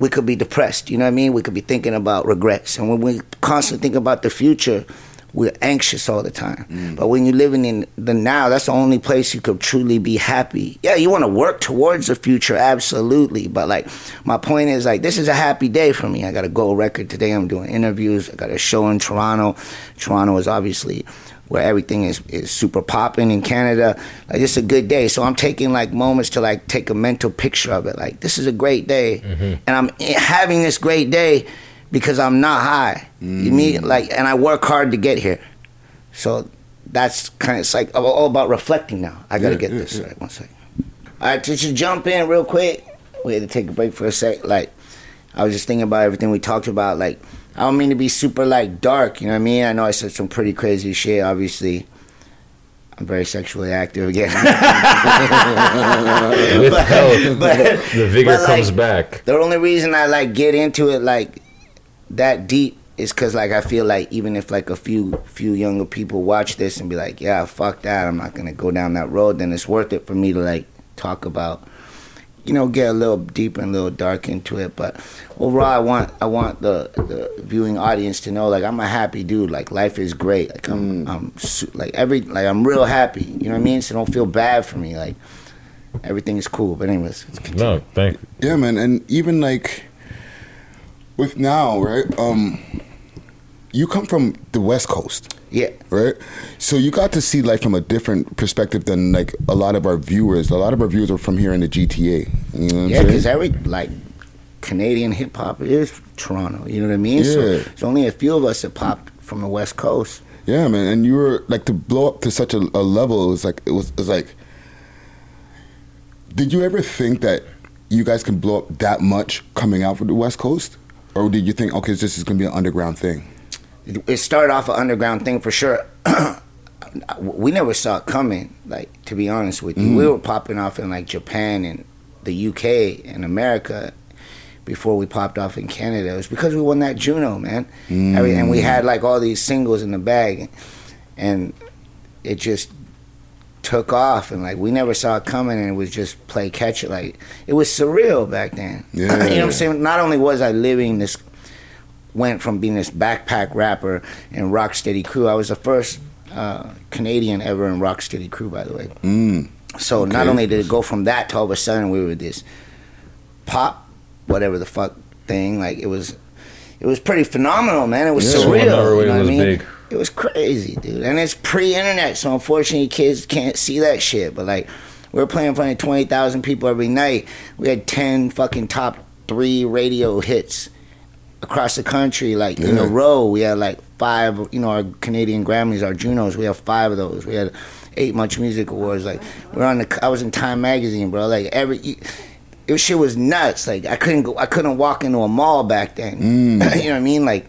we could be depressed. You know what I mean? We could be thinking about regrets, and when we constantly think about the future, we're anxious all the time. Mm. But when you're living in the now, that's the only place you could truly be happy. Yeah, you want to work towards the future, absolutely. But like, my point is like, this is a happy day for me. I got a gold record today. I'm doing interviews. I got a show in Toronto. Toronto is obviously where everything is, is super popping in Canada. Like it's a good day. So I'm taking like moments to like take a mental picture of it. Like this is a great day. Mm-hmm. And I'm having this great day because I'm not high. You mean mm. like and I work hard to get here. So that's kind of it's like all- about reflecting now. I gotta Yeah, get yeah, this yeah. right. One second. All right, to just jump in real quick. We had to take a break for a sec. Like, I was just thinking about everything we talked about. Like, I don't mean to be super like dark. You know what I mean? I know I said some pretty crazy shit. Obviously, I'm very sexually active again. With health, the vigor but, comes like, back. The only reason I like get into it like that deep is because like I feel like even if like a few few younger people watch this and be like, yeah, fuck that, I'm not gonna go down that road, then it's worth it for me to like talk about, you know, get a little deeper and a little dark into it. But overall, I want I want the the viewing audience to know like I'm a happy dude. Like life is great. Like I'm I'm su- like every like I'm real happy. You know what I mean? So don't feel bad for me. Like everything is cool. But anyways, let's No, thank you. Yeah, man, and even like with now, right? Um, you come from the West Coast. Yeah. Right. So you got to see life from a different perspective than like a lot of our viewers. A lot of our viewers are from here in the GTA. You know what Yeah, because every like Canadian hip hop is Toronto. You know what I mean? So Yeah. there's only a few of us that popped from the West Coast. Yeah, man, and you were like to blow up to such a, a level. It was like it was, it was like. Did you ever think that you guys can blow up that much coming out from the West Coast, or did you think okay, this is gonna be an underground thing? It- started off an underground thing for sure. we never saw it coming. Like to be honest with you, Mm. we were popping off in like Japan and the UK and America before we popped off in Canada. It was because we won that Juno, man. Mm. And we had like all these singles in the bag, and it just took off. And like we never saw it coming, and it was just play catch it. Like it was surreal back then. Yeah. you know what I'm saying? Not only was I living this, went from being this backpack rapper in Rocksteady Crew. I was the first uh, Canadian ever in Rocksteady Crew, by the way. Mm. So not only did it go from that to all of a sudden we were this pop, whatever the fuck thing, like it was, it was pretty phenomenal, man. It was Yeah. surreal. You know what was I mean? big. It was crazy, dude. And it's pre-internet, so unfortunately kids can't see that shit. But like, we were playing in front of twenty thousand people every night. We had ten fucking top three radio hits across the country, like in a row. We had like five, you know, our Canadian Grammys, our Junos. We have five of those. We had eight Much Music Awards. Like we're on the. I was in Time Magazine, bro. Like every. It shit was nuts. Like I couldn't go. I couldn't walk into a mall back then. Mm. you know what I mean? Like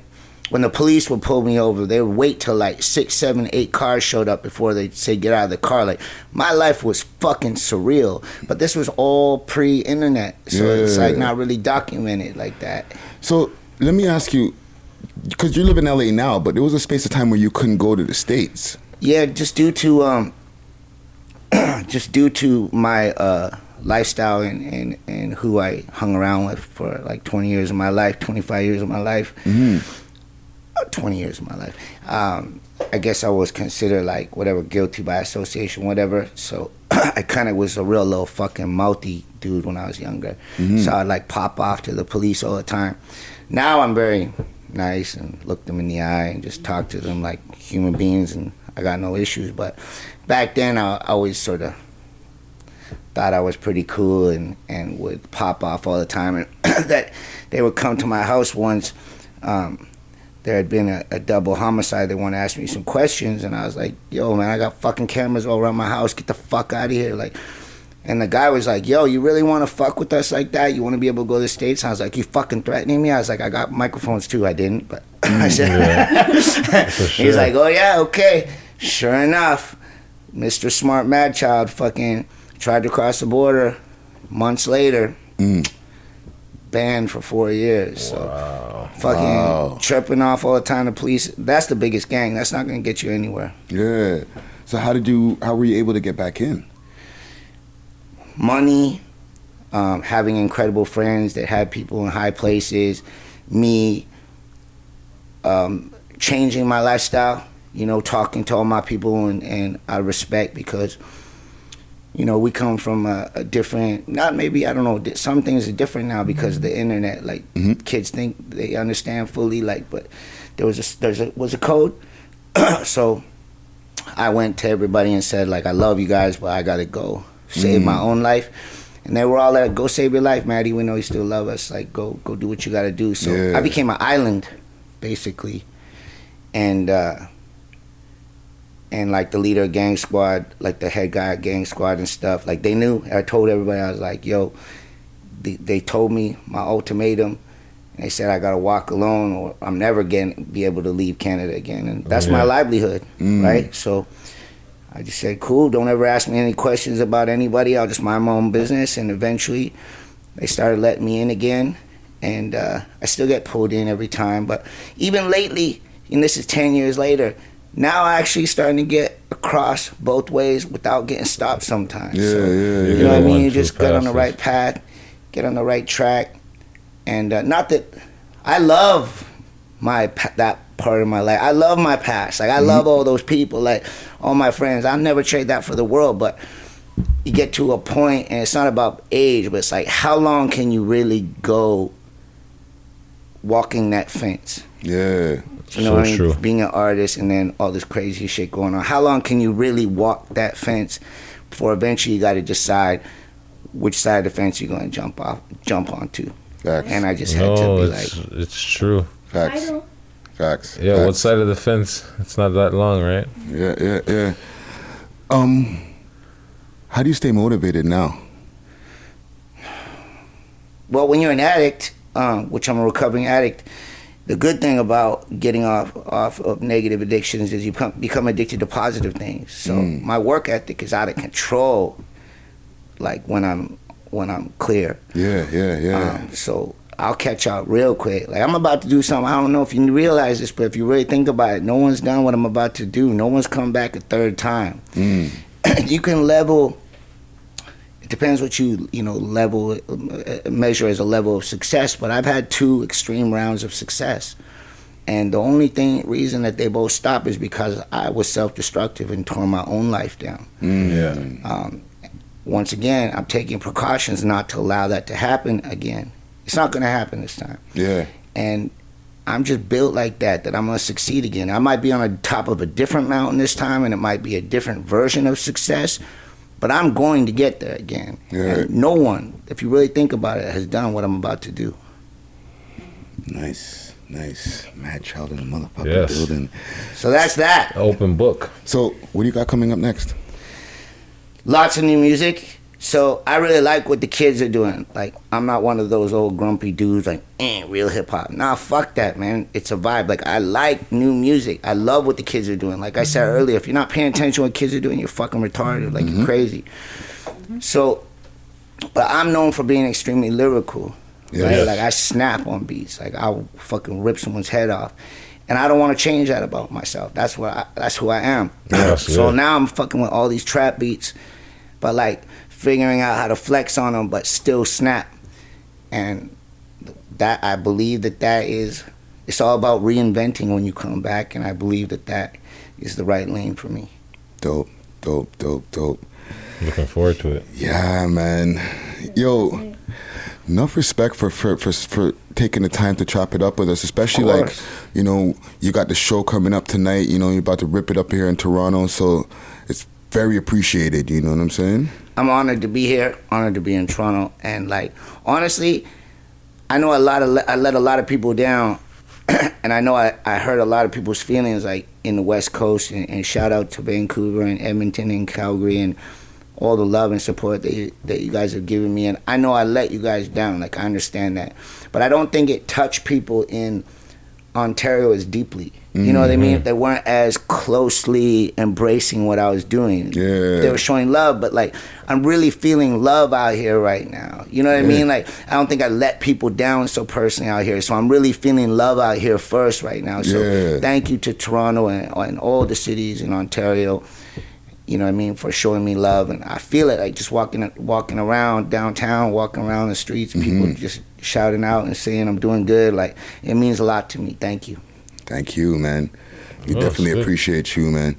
when the police would pull me over, they would wait till like six, seven, eight cars showed up before they say get out of the car. Like my life was fucking surreal. But this was all pre-internet, so it's like not really documented like that. So let me ask you, because you live in LA now, but there was a space of time where you couldn't go to the states. Yeah, just due to um, just due to my uh lifestyle and, and and who I hung around with for like 20 years of my life, 25 years of my life, Mm-hmm. uh, 20 years of my life. Um, I guess I was considered like whatever guilty by association, whatever. So I kind of was a real little fucking mouthy dude when I was younger. Mhm. So I'd like pop off to the police all the time. Now I'm very nice and look them in the eye and just talk to them like human beings and I got no issues. But back then I always sort of thought I was pretty cool and, and would pop off all the time. And that they would come to my house once. Um, there had been a, a double homicide. They want to ask me some questions, and I was like, "Yo, man, I got fucking cameras all around my house. Get the fuck out of here!" Like, and the guy was like, "Yo, you really want to fuck with us like that? You want to be able to go to the states?" I was like, "You fucking threatening me?" I was like, "I got microphones too." I didn't, but I said, mm, For He's like, "Oh yeah, okay." Sure enough, Mr. Smart Madchild fucking tried to cross the border. Months later, mm. banned for four years. So fucking Wow. tripping off all the time. The police. That's the biggest gang. That's not gonna get you anywhere. Yeah. So how did you? How were you able to get back in? Money, um, having incredible friends that had people in high places, me um, changing my lifestyle. you know, talking to all my people and, and I respect because, you know, we come from a, a different, not maybe, I don't know, some things are different now because of the internet. Like kids think they understand fully, like, but there was a, there's a, was a code. so I went to everybody and said, like, I love you guys, but I got to go save Mm. my own life. And they were all like, go save your life, Maddie. We know you still love us. Like, go go do what you got to do. So Yeah. I became an island, basically. And, uh, and like the leader of gang squad, like the head guy of gang squad and stuff, like they knew. I told everybody, I was like, yo, they, they told me my ultimatum. And they said I gotta walk alone, or I'm never getting be able to leave Canada again, and that's my Yeah. livelihood, Mm. right? So I just said, cool. Don't ever ask me any questions about anybody. I'll just mind my own business. And eventually, they started letting me in again, and uh, I still get pulled in every time. But even lately, and this is ten years later, now I'm actually starting to get across both ways without getting stopped sometimes. Yeah, So, yeah, You yeah. know what I mean? You just get on the right path, get on the right track, and uh, not that I love my that part of my life. I love my past. Like I mm-hmm. love all those people. Like all my friends. I'll never trade that for the world. But you get to a point, and it's not about age, but it's like how long can you really go walking that fence? Yeah. You know what I mean? Being an artist and then all this crazy shit going on. How long can you really walk that fence before eventually you got to decide which side of the fence you're going to jump off, jump onto? And I just had to be it's, like, it's true. Facts. Facts. Yeah, Facts. what side of the fence? It's not that long, right? Yeah, yeah, yeah. Um, how do you stay motivated now? well, when you're an addict, um, which I'm a recovering addict, the good thing about getting off off of negative addictions is you become, become addicted to positive things. So Mm. my work ethic is out of control. Like when I'm when I'm clear. Yeah, yeah, yeah. Um, so I'll catch out real quick. Like I'm about to do something. I don't know if you realize this, but if you really think about it, no one's done what I'm about to do. No one's come back a third time. Mm. you can level. It depends what you you know level uh, measure as a level of success. But I've had two extreme rounds of success, and the only thing reason that they both stopped is because I was self destructive and tore my own life down. Mm. Um, once again, I'm taking precautions not to allow that to happen again. It's not going to happen this time. Yeah. And I'm just built like that, that I'm going to succeed again. I might be on the top of a different mountain this time, and it might be a different version of success, but I'm going to get there again. Yeah. And no one, if you really think about it, has done what I'm about to do. Nice, nice. Madchild in the motherfucking Yes. building. So that's that. Open book. So what do you got coming up next? lots of new music. So I really like what the kids are doing. Like I'm not one of those old grumpy dudes like, eh, real hip hop. Nah, fuck that, man. It's a vibe. Like I like new music. I love what the kids are doing. Like I said mm-hmm. earlier, if you're not paying attention to what kids are doing, you're fucking retarded. Like you're mm-hmm. crazy. Mm-hmm. So, but I'm known for being extremely lyrical. Yeah. Right? Yes. Like I snap on beats. Like I'll fucking rip someone's head off. And I don't want to change that about myself. That's what I, that's who I am. Yes, so yeah. now I'm fucking with all these trap beats, but like figuring out how to flex on them, but still snap. And that I believe that that is. It's all about reinventing when you come back, and I believe that that is the right lane for me. Dope, dope, dope, dope. Looking forward to it. Yeah, man. Yo, enough respect for for, for for taking the time to chop it up with us, especially like, you know, you got the show coming up tonight. You know, you're about to rip it up here in Toronto, so it's very appreciated. You know what I'm saying? I'm honored to be here, honored to be in Toronto, and like honestly, I know a lot of I let a lot of people down, and I know I, I hurt a lot of people's feelings like in the West Coast, and, and shout out to Vancouver and Edmonton and Calgary and all the love and support that you, that you guys have given me, and I know I let you guys down, like I understand that, but I don't think it touched people in Ontario as deeply. You know what I mean? They weren't as closely embracing what I was doing. Yeah. They were showing love, but like I'm really feeling love out here right now. You know what I mean? Like I don't think I let people down so personally out here. So I'm really feeling love out here first right now. So Yeah. thank you to Toronto and, and all the cities in Ontario. You know what I mean for showing me love, and I feel it like just walking walking around downtown, walking around the streets, people Mhm. just shouting out and saying I'm doing good. Like it means a lot to me. Thank you. Thank you, man. We Oh, definitely shit. appreciate you, man.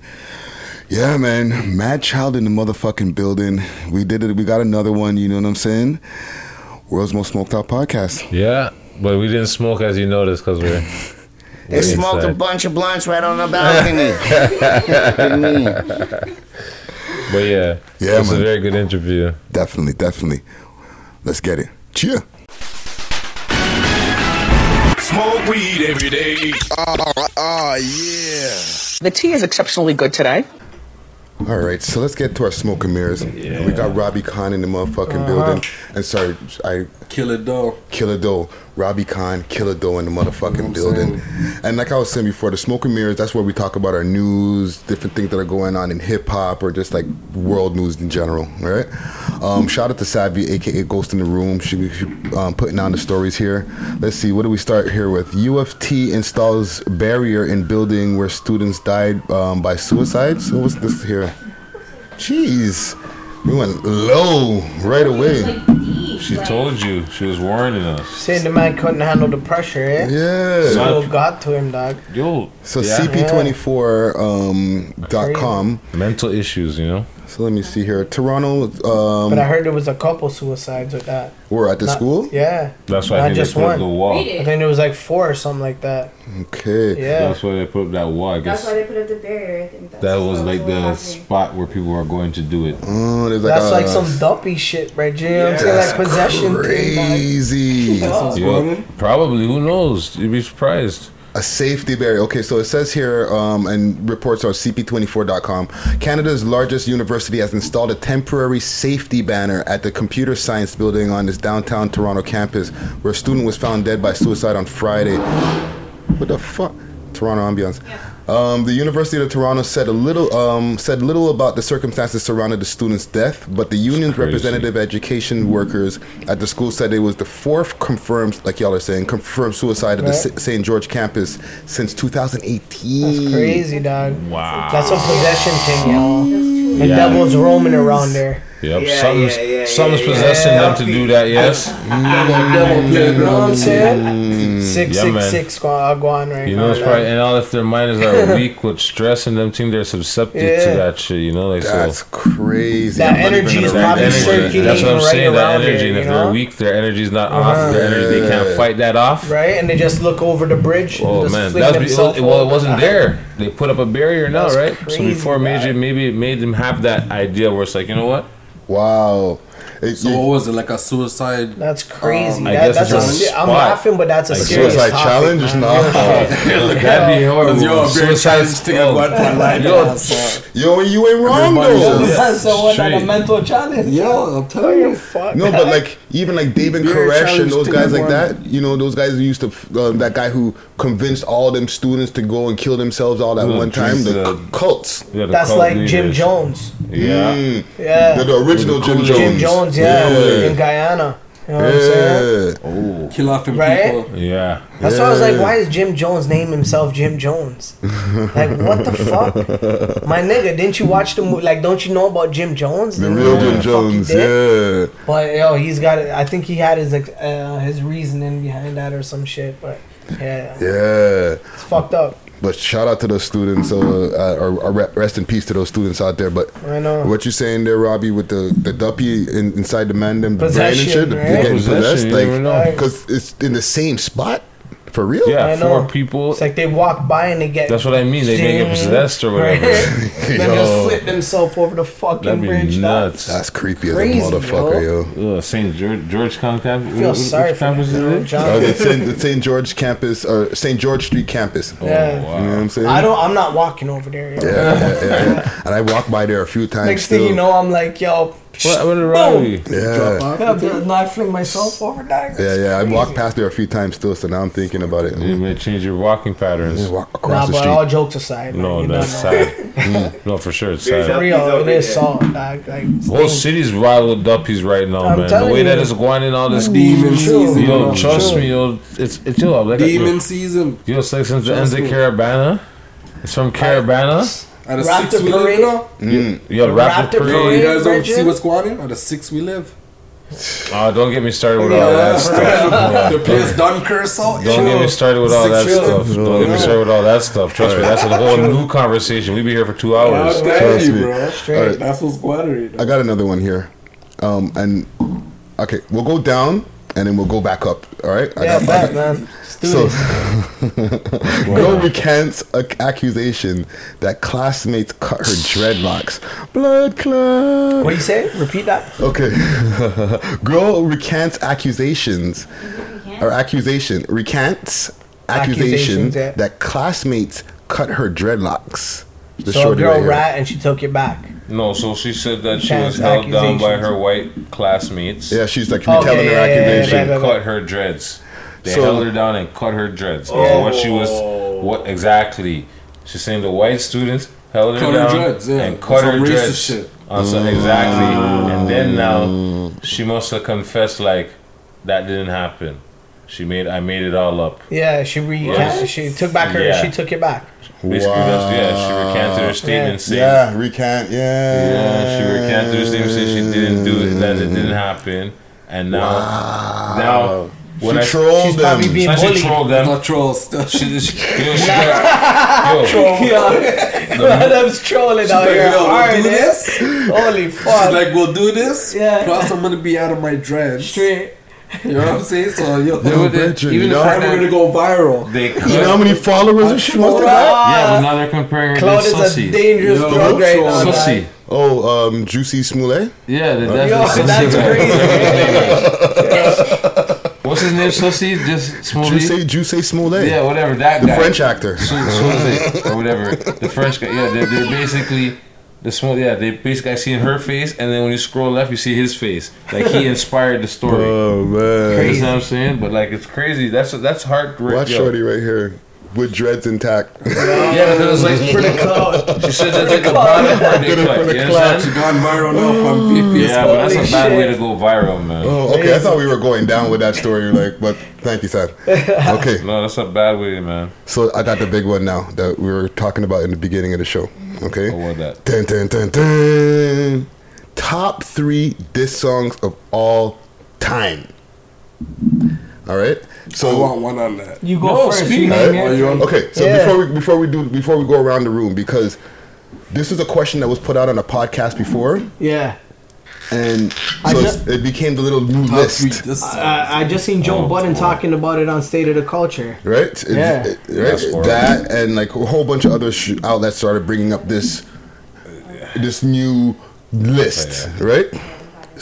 Yeah, man. Madchild in the motherfucking building. We did it. We got another one. You know what I'm saying? World's most smoked out podcast. Yeah, but we didn't smoke as you noticed because we're. They we're smoked a bunch of blunts right on the balcony. What do you? But yeah, Yeah, it's a man. very good interview. Definitely, definitely. Let's get it. Cheer. Smoke weed every day. Oh, yeah. The tea is exceptionally good today. All right, so let's get to our smoke and mirrors. We got Robbie Khan in the motherfucking Uh-huh. building. And sorry, I Killer Doe. Killer Doe, Robbie Khan, Killer Doe in the motherfucking building. And like I was saying before, the smoke and mirrors, that's where we talk about our news, different things that are going on in hip hop or just like world news in general, right? Um, shout out to Savvy, aka Ghost in the Room. She, she um, putting on the stories here. Let's see, what do we start here with? U of T installs barrier in building where students died um, by suicide. So what's this here? Jeez, we went low right away. She told you. She was warning us. Saying the man couldn't handle the pressure, eh? Yeah. So it got to him, dog. Yo. So yeah. CP24 um, dot com. Mental issues, you know. So let me see here. Toronto. Um, But I heard there was a couple suicides with that. We're at the Not- school. Yeah. That's why I Not think they just put up one. the wall. Read it. I think there was like four or something like that. Okay. Yeah. That's why they put up that wall. I That's why they put up the barrier. I think that's that was like what the happened. spot where people are going to do it. Oh, like That's a, like some dumpy shit, right, Jim? You know what I'm saying? That's Like possession thing, dog. crazy. Yeah, probably. Who knows? You'd be surprised. A safety barrier. Okay, so it says here, um, and reports are CP24.com Canada's largest university has installed a temporary safety banner at the computer science building on its downtown Toronto campus, where a student was found dead by suicide on Friday. What the fuck? Toronto ambiance. Um, the University of Toronto said a little um, said little about the circumstances surrounding the student's death, but the union's representative education workers at the school said it was the fourth confirmed, like y'all are saying, confirmed suicide at the Right. S- St. George campus since 2018. That's crazy, dog. Wow. That's a possession thing, y'all. The Yeah. devil's roaming around there. Yep. Yeah, something's yeah, yeah, something's yeah, possessing yeah. them to do that. Yes. You know what I'm saying? Six, Yeah, six, man. six, go on, right You now. know, it's dog. probably and all if their minds are weak with stress and them thing, they're susceptible to that shit. You know, like That's so. crazy. That I'm not even energy is gonna That probably read energy, circulating that's what I'm right saying. That energy, here, and if you they're weak, their energy's not Uh-huh. off. Their energy, they can't fight that off. Right? And they just look over the bridge. and Oh just man, that's well, it wasn't there. They put up a barrier now, right? so before maybe maybe it made them have that idea where it's like, you know what? Wow. It- So you- what was it like a suicide? That's crazy. Um, I that, guess that's a, it's a se- I'm laughing, but that's a Like serious suicide topic, challenge? man. Nah. Yeah. That'd be horrible. Cause you're a very Suicide- challenge thing at oh. one point line. Yo. Yo, you ain't wrong though. That's so what, like a mental challenge. Yeah, I'm telling you. Fuck. No, but like even like David Koresh and those guys like that. You know, those guys used to um, that guy who convinced all them students to go and kill themselves all at one time. The cults. That's like Jim. Jones. Yeah. Mm. Yeah. The, the original Jim Jones. Jim Jones, yeah, Yeah. in Guyana. You know what I'm saying? Yeah. Oh. Kill off them Right? people. Yeah. That's why I was like, why is Jim Jones name himself Jim Jones? like, what the fuck? My nigga, didn't you watch the movie? Like, don't you know about Jim Jones? The real Jim what the fuck he Jones. Yeah. But yo, he's got it. I think he had his like, uh, his reasoning behind that or some shit. But yeah, Yeah. it's fucked up. But shout out to those students, uh, uh, or, or rest in peace to those students out there. But I know. what you saying there, Robbie, with the the duppy in, inside the man, them brain and Possession, shit, right? getting possessed, you never know. like because it's in the same spot for real. Yeah, I four know. people. It's like they walk by and they get. That's what I mean. They may get possessed or whatever. then Yo. just flip themselves over the fucking That'd be bridge. nuts. That's creepy as Crazy, a motherfucker, yo. Ugh, St. George, Georgetown campus. I feel Which sorry for campus them, is yo. Uh, it's in the St. George campus, or St. George Street campus. Oh, Yeah. You know what I'm saying? I don't. I'm not walking over there. Yo. Yeah, yeah, yeah, yeah. And I walk by there a few times. Next still. thing you know, I'm like, yo. What, what a boom. rally. Yeah. Yeah, no, I fling myself over that. Yeah, yeah. I walked past there a few times still, so now I'm thinking about it. You may change your walking patterns. Just walk Nah, across the but street. all jokes aside, man, No, you that's don't know. sad. Mm. no, for sure, it's For sad. real, it is solid, dog. Like, The whole city's wild with duppies right now, I'm man. The telling way that you. it's going in all this Demon season, Yo, man. trust True. me, yo. It's it's yo. I'm Like, Demon season. yo, it's like since the end of me. Caravana. It's from Caravana. At a Raptor six we live parade? now. Mm. Yo, The Raptor Raptor Parade. Yo, you guys don't see what's going on? At a six we live. Oh, don't get me started with all that stuff. The place done curse. Don't get me started with all that stuff. Don't get me started with all that stuff. Trust me, that's a whole new conversation. We be here for two hours. I'm Trust you, me. bro. Straight. That's what's squattering. I got another one here. Um, and okay, we'll go down and then we'll go back up. All right. I Yeah, got- bet, man. So, girl recants a accusation that classmates cut her dreadlocks. Blood clot. What do you say? Repeat that. Okay. girl recants accusations, or accusation recants accusation Accusations, yeah. that classmates cut her dreadlocks. The so a girl right rat and she took it back. No, so she said that she was held down by her white classmates. Yeah, she's like Okay, retelling oh, her yeah, yeah, yeah, accusation. yeah, yeah, yeah. cut her dreads. They So- held her down and cut her dreads. So Oh. what she was, what exactly? She's saying the white students held her Cut her down dreads, yeah. and cut Some her racist dreads. shit. Uh, On some, exactly. And then now mm. she must have confessed like that didn't happen. She made I made it all up. Yeah, she re- Yes. she took back her. Yeah. She took it back. Basically, that's, yeah, she recanted her statement saying Yeah, recant. Yeah. Yeah, she recanted her statement saying she didn't do it, that it didn't mm. happen, and now, now when She I trolled She's probably them. being It's not bullied. She trolled them. Not trolls. She, she, you know, she got, yo, Yeah, them's trolling out like, here. yo, we'll do this? Holy She's fuck! like, we'll do this. Yeah. Plus, I'm gonna be out of my dreads. Straight. You know what I'm saying? So, yo, Yo, Bridget, you know, I'm gonna go viral. they you know how many followers she must have got? Yeah, but now they're comparing her Cloud to is a Sussy. dangerous Yo, drug right now. troll. Sussy. Oh, um, Jussie Smollett. Yeah, that- Yo, that's, the that's crazy. What's his name? Sussy? Just Smoothie? Juicy, Jussie Smollett. Yeah, whatever. That the guy. French actor. Su- or whatever. The French guy. Yeah, they're, they're basically the small. Yeah, they basically I see her face, and then when you scroll left, you see his face. Like he inspired the story. Oh man. You know what I'm saying? But like it's crazy. That's that's hard. Watch yo. Shorty right here with dreads intact. Yeah, because it's like For the cloud. she said that's like a bottom part Did they cut. for the You clout. She understand? gone viral now on VP. Yeah, but that's a bad shit. way to go viral, man. Oh, okay. I thought we were going down with that story, like, but thank you, Sam. Okay, No, that's a bad way, man. so I got the big one now that we were talking about in the beginning of the show. Okay. What was that? Dun, dun, dun, dun. Top three diss songs of all time. All right. So I want one on that. You go No, first. speak. You All right. Are you on? Okay, so Yeah. before we before we do before we go around the room because this is a question that was put out on a podcast before, Yeah. And so ju- it's- it became the little new list, this I, I just seen Joe Budden talking about it on State of the Culture. right? It's- Yeah. it- right. That and like a whole bunch of other sh- outlets started bringing up this this new list, right?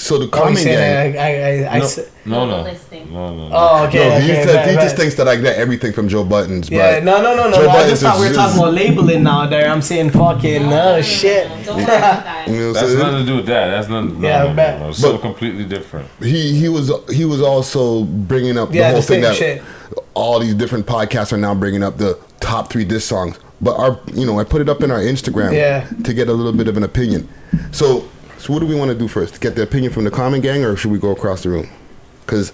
So the Oh, you comment saying gang. I, I, I, I, No, s- no, no, no, no. no. Oh, okay. no, he, okay, said, bet, he bet. just thinks that I get everything from Joe Budden's. Yeah, but no, no, no, no. Joe no I just thought we were talking about labeling now. There, I'm saying fucking oh shit. Don't worry about that. You know That's saying? nothing to do with that. That's nothing. No, Yeah, no, no, bet. no. It's so But- completely different. he he was he was also bringing up the Yeah, whole the thing that shit. all these different podcasts are now bringing up the top three diss songs. But our you know I put it up in our Instagram Yeah. to get a little bit of an opinion. So so what do we want to do first? Get the opinion from the common gang, or should we go across the room? Because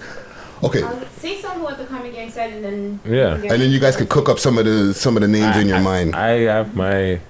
okay, I'll say some of what the comic gang said, and then Yeah. and then you guys can cook up some of the some of the names in your I, mind. I have my,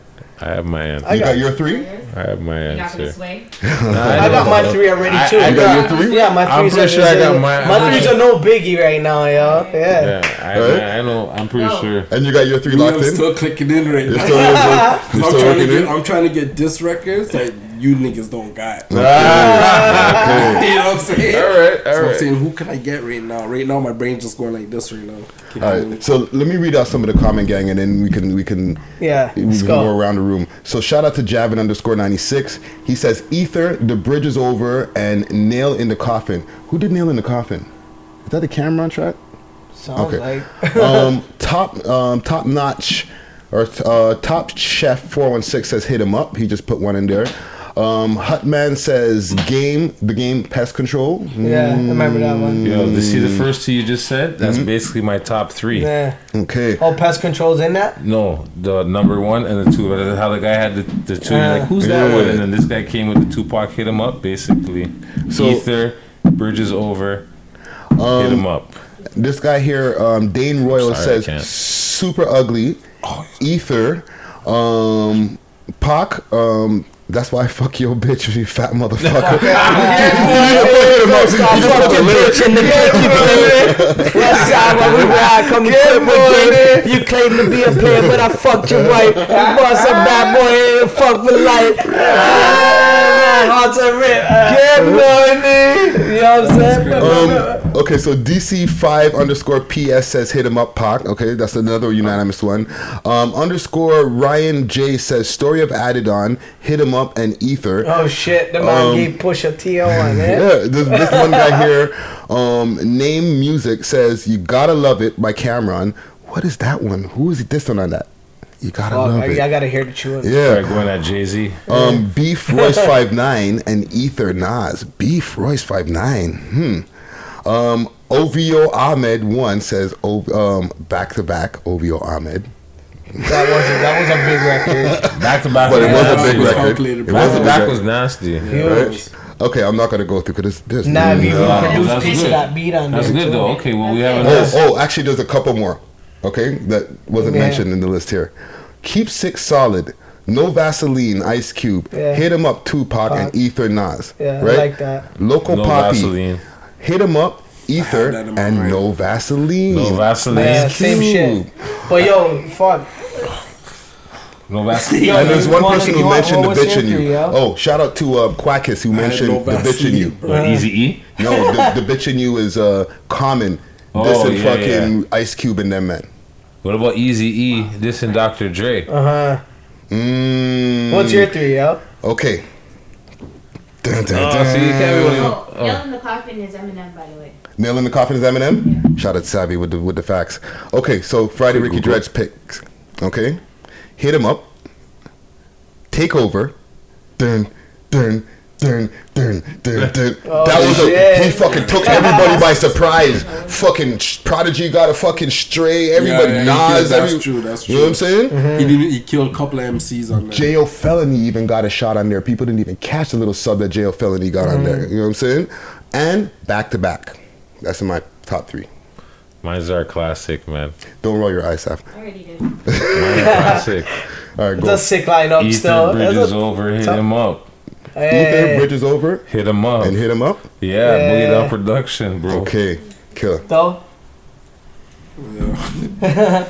I have my answer. you got, your three? I have my you got answer. this way. I got my three already I- too. I got your three? Yeah, my I'm pretty are sure I got my- My I'm threes are no biggie right now, yo. Yeah. Yeah, I, Right? I, I know. I'm pretty No. sure. And you got your three Me, locked I'm in. still clicking in right You're now. still, you're still, you're I'm trying to get. in. I'm trying to get disc records that you niggas don't got. Okay. You know what I'm saying? All right, all So I'm saying, who can I get right now? Right now, my brain's just going like this right now. Keep All going. so let me read out some of the common gang, and then we can we can Yeah, we can go. go around the room. So shout out to Javin underscore ninety six. He says Ether, the bridge is over, and nail in the coffin. Who did nail in the coffin? Is that the Cam'ron track? Sounds Okay. like um, top um, top notch or uh, top chef four one six says hit him up. He just put one in there. Um, Hutman says game the game pest control. Yeah, I remember that one. Yo, to see the first two you just said, that's Mm-hmm. basically my top three. Yeah. Okay. Oh, pest control's in that. No, the number one and the two. How the guy had the, the two, you're Uh, like, who's that yeah. one? And then this guy came with the Tupac hit him up, basically. So- Ether, Bridges over, hit him up. This guy here, um, Dane Royal Sorry, says super ugly. Ether, um, Pac, um, That's why I fuck your bitch, you fat motherfucker. Stop fucking bitch in the game you playing. West side when we ride, come equipped with game. You claim to be a player, but I fucked your wife. You bust a bad boy and fuck for life. Hearts are rip. Get money. You know what I'm saying? Um, okay, so DC5 underscore PS says hit him up, Pac. Okay, that's another unanimous one. Um, underscore Ryan J says story of Adidon, hit him up, and Ether. Oh shit, the man Um, gave Pusha T on it. Yeah, this, this one guy here, um, Name Music says you gotta love it by Cam'ron. What is that one? Who is this one on that? You gotta Fuck, love I, it. I gotta hear the tune. Yeah. going at Jay Z. Um, Beef Royce five nine and Ether Nas. Beef Royce five nine. Hmm. Um, OVO Ahmed one says um back to back OVO Ahmed. That was a, that was a big record. Back to back, But it was a big record. It Back was a to back record. was nasty. Huge. Okay, I'm not gonna go through because this. Nah, if you Wow, produce that's piece of that beat on That's there good too. though. Okay, well we have a Oh, oh, actually, there's a couple more. Okay, that wasn't Yeah. mentioned in the list here. Keep six solid. No Vaseline, Ice Cube. Yeah. Hit him up, Tupac and Ether Nas. Yeah, I like that. Local No Poppy. Vaseline. Hit him up, Ether, and no Vaseline. No Vaseline. Yeah, same shit. But yo, fuck. No Vaseline. Yo, and there's one person who mentioned the bitch in you. three. Oh, shout out to uh, Quackis who mentioned no the bitch in you. Vaseline, Easy E? No, the, the bitch in you is uh, common. Oh, this and yeah, fucking Ice Cube and them men. What about Easy E? This and Dr. Dre. Uh huh. Mm. What's your three, yo? Okay. Dun, dun, Oh, dun. so you can't really. Oh, Oh. Yell in the Coffin is Eminem, by the way. Nail in the coffin is Eminem. Shout out to Savvy with the with the facts. Okay, so Friday Ricky Dredge picks. Okay, hit him up. Take over. Dun dun dun dun dun dun. Oh, that was a he fucking took everybody by surprise. Fucking Prodigy got a fucking stray. Everybody Yeah, yeah, Nas. killed- that's every- true. That's true. You know what I'm true. saying? He mm-hmm. did, he killed a couple of MCs on there. J.O. Felony even got a shot on there. People didn't even catch the little sub that J.O. Felony got on there. Mm-hmm. You know what I'm saying? And back to back. That's in my top three. Mine's our classic, man. Don't roll your eyes, Af. I already did. Mine's classic. All right, It's go. a sick lineup Ether still. Bridges a- over, hit top- him up. Ether Hey, bridges over Hit him up. and hit him up. Yeah, Yeah. Boogie Down Production, bro. Okay, kill. though.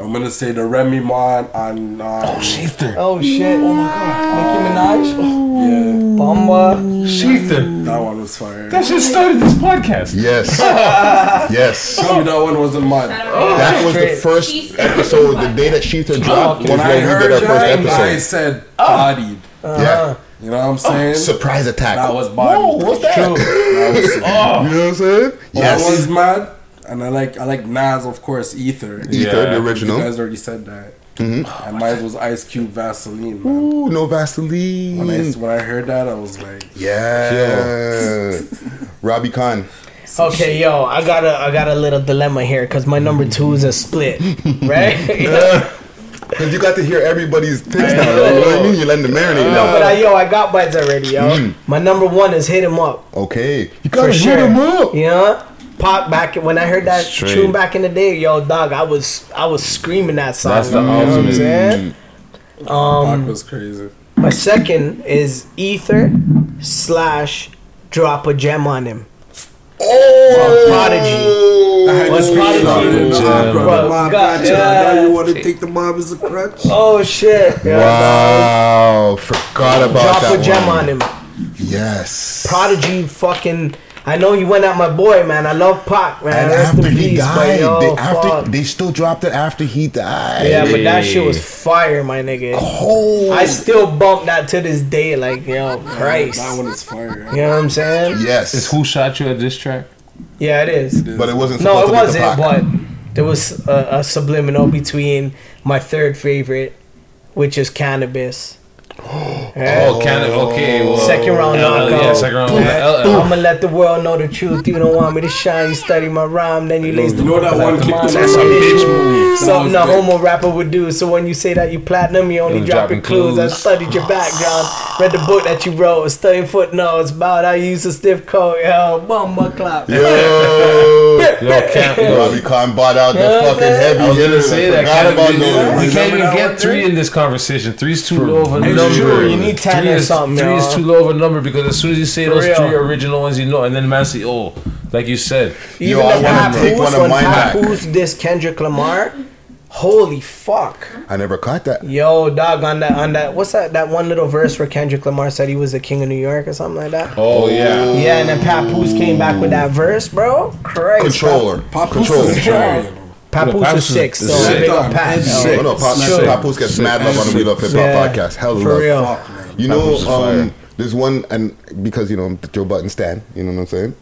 I'm gonna say the Remy Ma and uh, Oh shit! Oh my god! Nicki Minaj. Yeah. Bumba. Shether. that one was fire. That shit started this podcast. Yes, yes. Tell me that one wasn't mine. That was the Straight. first episode. The day that Shether dropped was When when I we did heard our first that, I said bodied. Yeah, You know what I'm saying? surprise attack. that was bodied. Whoa, what's that? That was sick. You know what I'm saying? That Yes. was mad. And I like I like Nas, of course, Ether. Ether, Yeah. the original. You guys already said that. Mhm. And mine was Ice Cube Vaseline, man. Ooh, no Vaseline. When I, Vaseline. when I heard that, I was like, Yeah. yeah. Robbie Khan. Okay, yo, I got a I got a little dilemma here because my number two is a split, right? Because you got to hear everybody's picks now. You know what I mean? You let them marinate No, now. but I, yo, I got buds already, yo. Mm. My number one is hit him up Okay. You gotta sure. hit him up. You know, pop back when I heard that Straight. tune back in the day, yo, dog, I was I was screaming that song. That's the you know what I'm ultimate. saying? Pac Um, was crazy. my second is Ether slash drop a gem on him. Oh, Prodigy. What's Prodigy? Jam. Bro, God, yeah. Now you want to take the mob as a crutch? Oh shit! Yeah, Wow. Forgot about Drop that a gem one. on him. Yes. Prodigy fucking. I know you went at my boy, man. I love Pac, man. And Rest after in he peace, died, yo, they, after, fuck. they still dropped it after he died. Yeah, but that shit was fire, my nigga. cold. I still bump that to this day, like yo, Christ. That one is fire. You know what I'm saying? yes. Is Who Shot You at this track? Yeah, it is. but it wasn't No, it to wasn't. Pac. But there was a, a subliminal between my third favorite, which is Canibus. Oh, Canada. Okay, oh. well. Second round L- knockout. Yeah, second round. L- L- uh, I'ma let the world know the truth. You don't want me to shine. You study my rhyme, then you lace the You know that one Come clip? on, That's a bitch move. Something a big. homo rapper would do. So when you say that you platinum, you only You're dropping dropping clues. I studied your background, read the book that you wrote, studying footnotes about how you use a stiff coat. Yo, bummer clap. Yo, Yo, can't, yo, Robbie Khan bought out the fucking heavy I was gonna say I that. forgot about even, those. we can't even get three in this conversation. Three's too low of a Hey, number. sure, you need 10 or is, something, Three is too low of a number because as soon as you say For those real. three original ones, you know, and then man say, oh, like you said, Even Yo, I wanna take Papoose, one of when mine back. Papoose this Kendrick Lamar, holy fuck. I never caught that. Yo, dog, on that, on that, what's that, that one little verse where Kendrick Lamar said he was the king of New York or something like that? oh yeah, Yeah, and then Papoose came back with that verse, bro. Christ. Controller. Papoose Control. Is fire, you know. Papoose, Papoose is is- sick, is so sick. big up Pat. Heavy yo. sick. Oh, no, Pop, Sure. Papoose gets mad love on the We Love Hip Hop Yeah. podcast. Hell For love. real. Fuck, man. You know, Papoose is fire. um, there's one, and because you know I'm the Joe Budden stan, you know what I'm saying?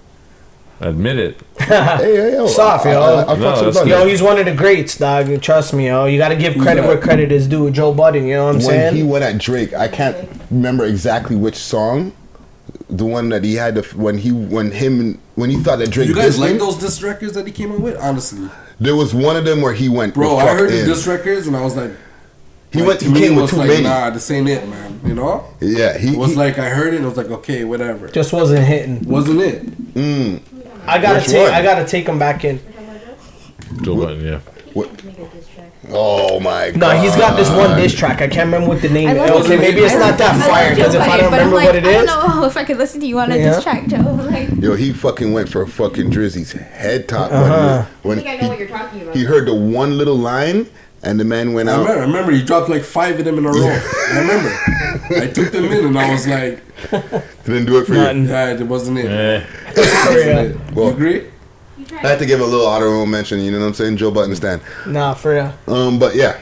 admit it. hey, hey, yo, Soft, yo. I, I, I No, fucks with that's the button. Yo, he's one of the greats, dog. Trust me, yo. You gotta give credit where credit is due. With Joe Budden, you know what I'm when saying? he went at Drake, I can't remember exactly which song. The one that he had to, when he when him when he thought that Drake You guys dissed like him, those diss records that he came out with? Honestly, there was one of them where he went bro, I fuck heard the in. diss records and I was like, He like, went to he me, came with was too like, many. Nah, this ain't it, man. You know? Yeah, he It was he- like I heard it and I was like, okay, whatever. Just wasn't hitting. Wasn't it? mm, I gotta Which take. one? I gotta take him back in. Joe Budden, yeah. Oh my god. No, he's got this one diss track. I can't remember what the name is. Okay, Joe maybe it's not that I fire because if I don't but I'm remember like, what it I don't know if I could listen to you on a Yeah. diss track, Joe. Like, Yo, he fucking went for a fucking Drizzy's head top Uh-huh. when, I think I know he, what you're talking about. he heard the one little line and the man went I out. remember, I remember he dropped like five of them in a row. I remember. I took them in and I was like, Didn't do it for Nothing. you. yeah, it wasn't it. Eh. Wasn't real. it. Well- you agree? I had to give a little honorable mention. You know what I'm saying? Joe Budden stand. Nah, for real. Um, but yeah,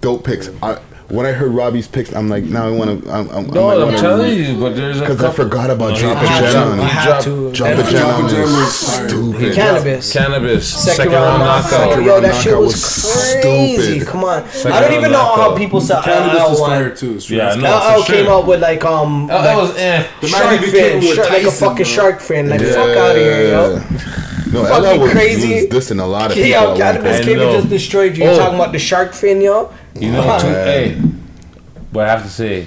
dope picks. I, when I heard Robbie's picks, I'm like, now I want to. I'm, I'm, No, I I'm telling you, but there's a because I forgot about No, Drop he a had Gem on. He I had dropped- to. Drop a That- Gem on was stupid. Canibus. Canibus. Second, round knockout. Yo, that shit knockout was, was crazy. stupid. Come on. Second I don't even round know how people said Canibus was fire one. too. Yeah, no, LL for came sure. out with like um Oh, that was eh. Shark fin, like a fucking shark fin. Like fuck out of here, yo. No, Fucking LL was, crazy. was dissing a lot of people. Yo, at one Canibus I came and just destroyed you. You Oh. talking about the shark fin, yo? You know, Fuck. hey, but I have to say,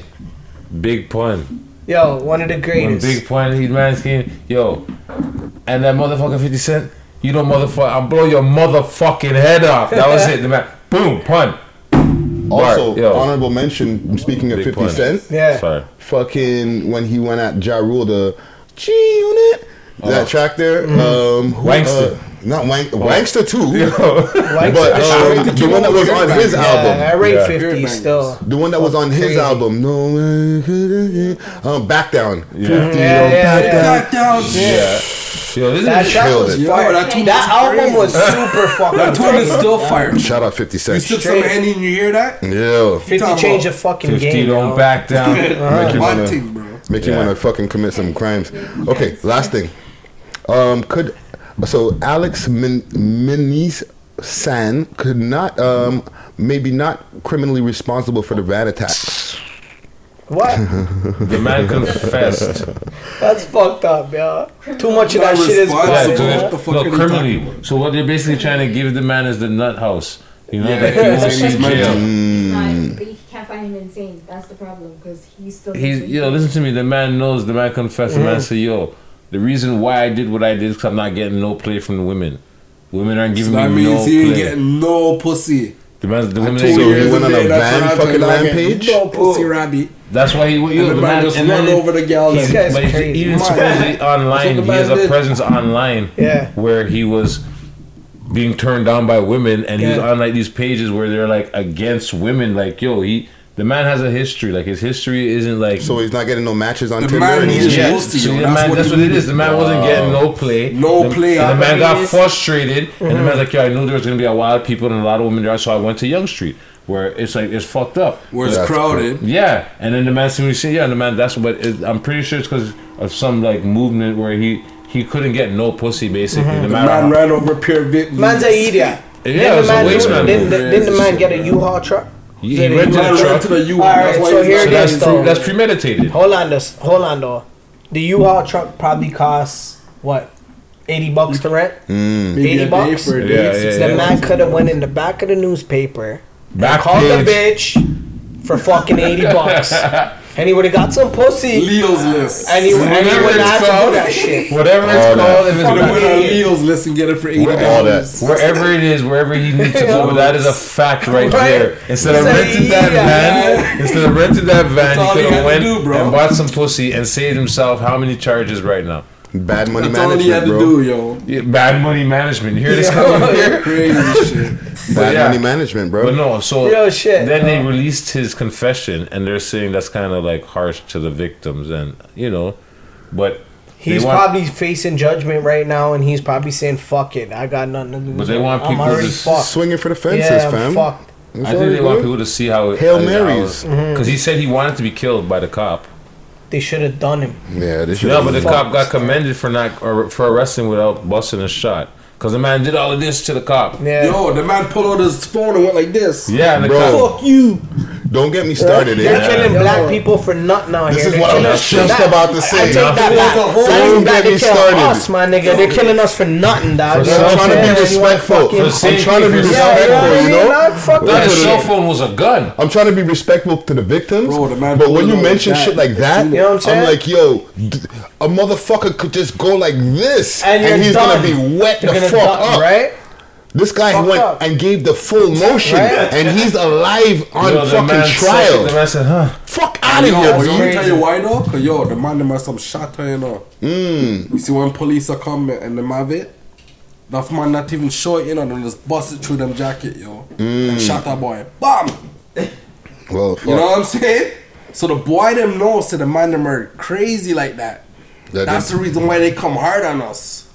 Big Pun. Yo, one of the When greatest. Big Pun, he man came, yo, and that motherfucker 50 Cent, you don't motherfucker, I'm blow your motherfucking head off. That was it, the man. Boom, pun. Also, Bart, honorable mention. Speaking of Big 50 pun. Cent, Yeah. Sorry. fucking when he went at Ja Rule, the G Unit, that track there. Mm-hmm. Um, who, Wankster. uh, not Wank, Wankster too. But the um, shark- the one that was on his yeah, album. I rate Yeah. 50 still. The one that was on his Crazy. album, no, um, back down. Fifty, Yeah, um, yeah, back yeah. down. Back down. Yeah. Yo, this That is track killed was it. fire. Yo, that tune That was album was super fucking That tune is still fire. Shout out Fifty Cent. You took some Straight. Henny and you hear that? Yeah, 50 talking changed the fucking 50 game. don't back down. make you wanna, make you wanna fucking commit some crimes. Okay, last thing. Um, could so Alex Min, Minis San could not um maybe not criminally responsible for the van attack. What? The man confessed. That's fucked up, yo. Too much of that shit is responsible. Yeah, possible. so What the fuck no, are you criminally. talking about? So what they're basically trying to give the man is the nut house. You know, Yeah, that he he's- won't he's see mental. jail. Not, but you can't find him insane. That's the problem because he's still. He's, yo, listen to me. The man knows. The man confessed. The man said, yo, the reason why I did what I did is because I'm not getting no play from the women. Women aren't So giving that me means no he ain't play. getting no pussy. The man, the women Two ain't So he went on a van fucking rampage? No pussy oh. rabbit. That's why he. Yo, And the, the man, man just and run over the gal. This and- guy's but he- crazy. even supposedly online, That's he has man a did. presence online Yeah. where he was being turned down by women, and he was on like these pages where they're like against women. Like, yo, he the man has a history. Like his history isn't like. So he's not getting no matches on The Tinder. man and he's needs Yeah, pussy, so yo. the That's man, what that's what it is. The man wasn't getting no play. No the, play. And the man got Yes. frustrated, and the man's like, "Yo, I knew there was gonna be a lot of people and a lot of women there, so I went to Yonge Street, where it's like it's fucked up, Where it's That's crowded. Yeah, and then the man seemed to say, "Yeah," and the man, that's what it, I'm pretty sure it's because of some like movement where he he couldn't get no pussy basically. Mm-hmm. No The matter man how- ran over Pierre Vic. Man's a idiot. Yeah, Didn't it was the a man, waste man didn't, didn't the man get a U-Haul truck? He, he rented a truck. Rented a U-Haul. All right, that's so here so that's, that's premeditated. Hold on, this. Hold on, though. The U-Haul truck probably costs what? 80 bucks to rent. Mm. 80 bucks. Yeah, yeah, yeah, the man could have went in the back of the newspaper. Back called the bitch for fucking 80 bucks. Anybody got some pussy? Leo's list. And he, and he went to do that shit. Whatever it's called, if it's gonna Leo's list and get it for eighty dollars. Wherever it is, wherever he needs to go, that is a fact right, right. there. Instead of renting that van, instead of renting that van, he could have went and bought some pussy and saved himself how many charges right now. Bad money That's management, all he had to bro. do, yo. Yeah, bad money management. Here this comes. Crazy shit. Bad yeah. money management, bro. But no, so Yo, shit. then they oh. released his confession, and they're saying that's kind of like harsh to the victims, and you know, but He's want, probably facing judgment right now, and he's probably saying, "Fuck it, I got nothing to lose." But they want people I'm to fucked. swinging for the fences, yeah, fam. Fucked. I think they good. want people to see how hail marys because mm-hmm. he said he wanted to be killed by the cop. They should have done him. Yeah, they should. No, but the fucked. cop got commended for not or for arresting without busting a shot. Cause the man did all of this to the cop. Yeah. Yo, the man pulled out his phone and went like this. Yeah, and the Bro. cop. Fuck you. Don't get me started. Eh? They're killing yeah. black people for nothing out this here. This is what I'm just that. about to say. I, I take that back. Don't get me started. Us, my nigga. They're killing us for nothing, dog. For I'm trying to be respectful. I'm trying to be respectful. You know, that cell phone was a gun. I'm trying to be respectful to the victims. But when you mention shit like that, I'm like, yo, a motherfucker could just go like this, and he's gonna be wet the fuck up, right? This guy Fucked went up. and gave the full motion, right? and he's alive on yo, fucking trial. Said, said, huh? Fuck out of here, dude. Let tell you why though, cause yo, the man them some shatter, you know. Mm. You see when police are coming and they have it, that man not even short and you know, just bust it through them jacket, yo, mm. and hmm. shatter boy, bam. Well, fuck. you know what I'm saying? So the boy them knows, that the man them are crazy like that. that That's the reason why they come hard on us.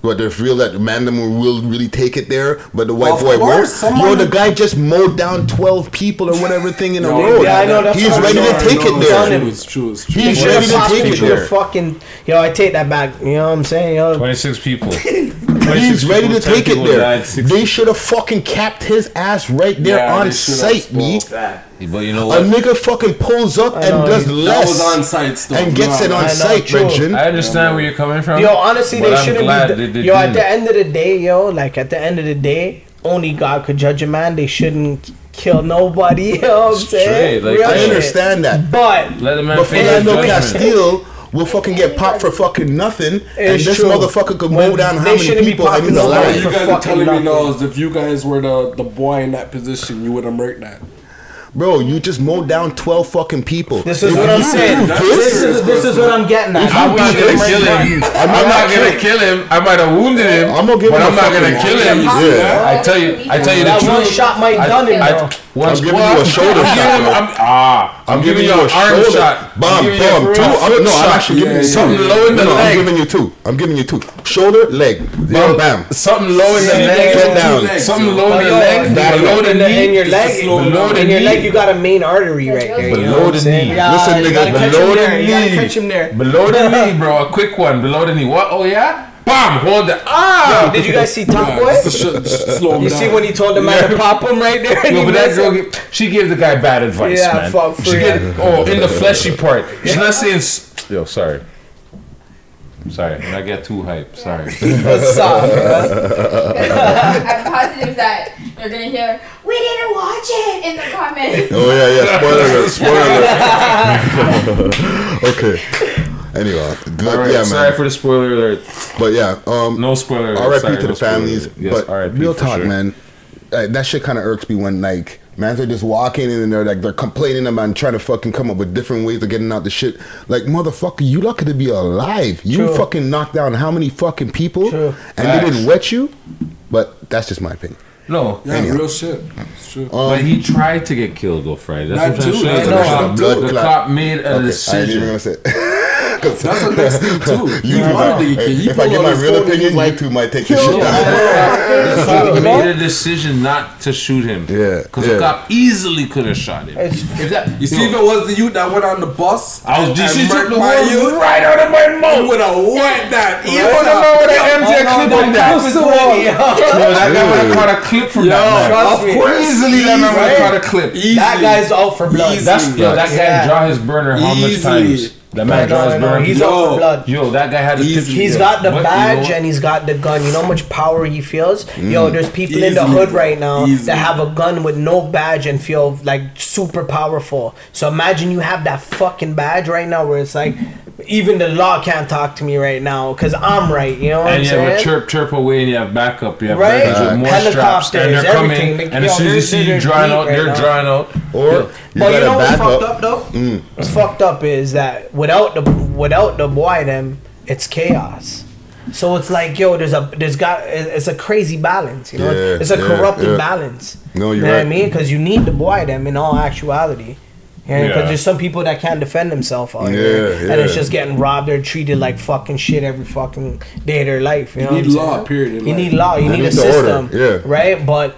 But they feel that Mandarin will really take it there, but the white well, boy won't. Yo, the guy just mowed down twelve people or whatever thing in a no, road. Yeah, I know. That's He's ready to take it there. It's true. It's true. He's ready to take it there. Fucking, yo, I take that back. You know what I'm saying? Yo, twenty six people. he's ready to take it there. They should have fucking capped his ass right there yeah, on site, me. But you know what? A nigga fucking pulls up and does less. on site stuff. And gets no, it on I site, Benjamin. I understand where you're coming from. Yo, honestly, they shouldn't be. Yo, at the end of the day, yo, like at the end of the day, only God could judge a man. They shouldn't kill nobody. You I'm saying? Straight, like, I understand that. But let the man but Philando Castile will fucking get popped for fucking nothing, it's and this true. motherfucker could mow down how many people and he's alive. You guys are telling nothing. me no? is if you guys were the the boy in that position, you would have murked that. Bro, you just mowed down twelve fucking people. This is if what I'm saying. This, this, is, this is what I'm getting at. I'm, I'm not gonna kill him. I'm, I'm not, not gonna kill him. I might have wounded him. I'm gonna give but him I'm not gonna kill him. Yeah. I tell you, I tell you the truth. That one shot might done him. One, I'm giving you a shoulder shot. Giving, I'm, ah, I'm, I'm giving, you a arm shoulder. shot. Bomb, bomb, two. I'm, no, I'm actually giving yeah, you something yeah, low in the no, leg. I'm giving you two. I'm giving you two. Shoulder, leg, bam, bam. Something low in the leg. Get down. Something low in oh, the leg. Below the knee. In your leg. Below the knee. You got a main artery right there. Below the knee. Listen, nigga. Below the knee. Below the knee, bro. A quick one. Below the knee. What? Oh yeah. Bam! Hold up! Ah! ah! Yo, did you guys see Top Boy? slow you see when he told the man to pop him right there? And no, but that girl, she gave the guy bad advice, yeah, man. Fuck, she yeah. gave, oh, in the fleshy part. She's not saying. Yo, sorry. Sorry, I get too hype. Sorry. I'm positive that you're gonna hear we didn't watch it in the comments. Oh yeah, yeah. Spoiler alert! Spoiler alert! okay. Anyway, the, right, yeah, sorry man. for the spoiler alert. But yeah, um, no spoiler. R.I.P. Sorry, to the families. Yes, but R.I.P. real talk, sure. man. That shit kind of irks me when like mans are just walking in and they're like they're complaining about and trying to fucking come up with different ways of getting out the shit. Like motherfucker, you lucky to be alive. You True. fucking knocked down how many fucking people, True. and Facts. they didn't wet you. But that's just my opinion. No, yeah, real shit. It's true. Um, but he tried to get killed though Friday. That's that what I'm saying. The, cop made a okay, decision. I didn't even say. Cause that's the next thing too. You wanted to If I get my real opinion, like, YouTube might take your shit down. He made a decision not to shoot him. Yeah, because yeah. the cop easily could have shot him. If that, you see, if it was the youth that went on the bus, I was just took the my youth right out of my mouth. Would have wiped that. Even though with an MJ oh, clip on that. That guy would have caught a clip from that. Of course, easily that man would have caught a clip. That guy's out for blood. That guy draw his burner how much times? That man I know, draws I know. burn. He's up for blood. Yo, that guy had a He's, tip- he's yo, got the what, badge know? and he's got the gun. You know how much power he feels? Mm. Yo, there's people in the hood bro. right now Easily. that have a gun with no badge and feel like super powerful. So imagine you have that fucking badge right now where it's like, even the law can't talk to me right now because I'm right. You know what And I'm you have a chirp chirp away, and you have backup. You have Right. backup with more straps, Helicopters, and they're coming. everything. They- and as soon as you see you they're drying out, right they're now. drying out. Or But you know what's fucked up though? Mm. What's fucked up is that without the without the boy them, it's chaos. So it's like yo, there's a there's got it's a crazy balance. You know, Yeah, it's a yeah, corrupted yeah. balance. No, you you're know what I right. mean? Because you need the boy them in all actuality. Because Yeah. there's some people that can't defend themselves out Yeah, here, and it's just getting robbed. They're treated like fucking shit every fucking day of their life. You, You know need law, saying? period, You life. need law. You You need, need a the order, system. yeah. Right, but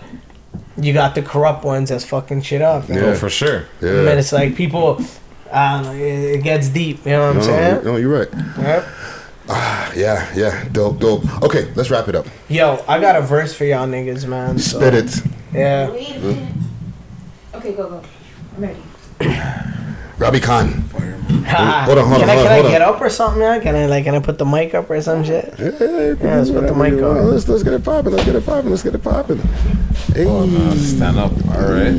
you got the corrupt ones that's fucking shit up. Yeah, know? for sure. Yeah. And then it's like people, I know, it, it gets deep. You know what I'm no, saying? no, you're right. Yep. Ah, yeah, yeah, dope, dope. Okay, let's wrap it up. Yo, I got a verse for y'all niggas, man. so- Spit it. Yeah. Okay, go, go. I'm ready. Robbie Khan. Ha. Hold on, hold on, can I, hold on, can hold I on. get up or something? Yeah? Can I like can I put the mic up or some shit? Yeah, let's put the mic Well, up. let's let's get it popping. Let's get it popping. Let's get it popping. Hey. stand up. All right.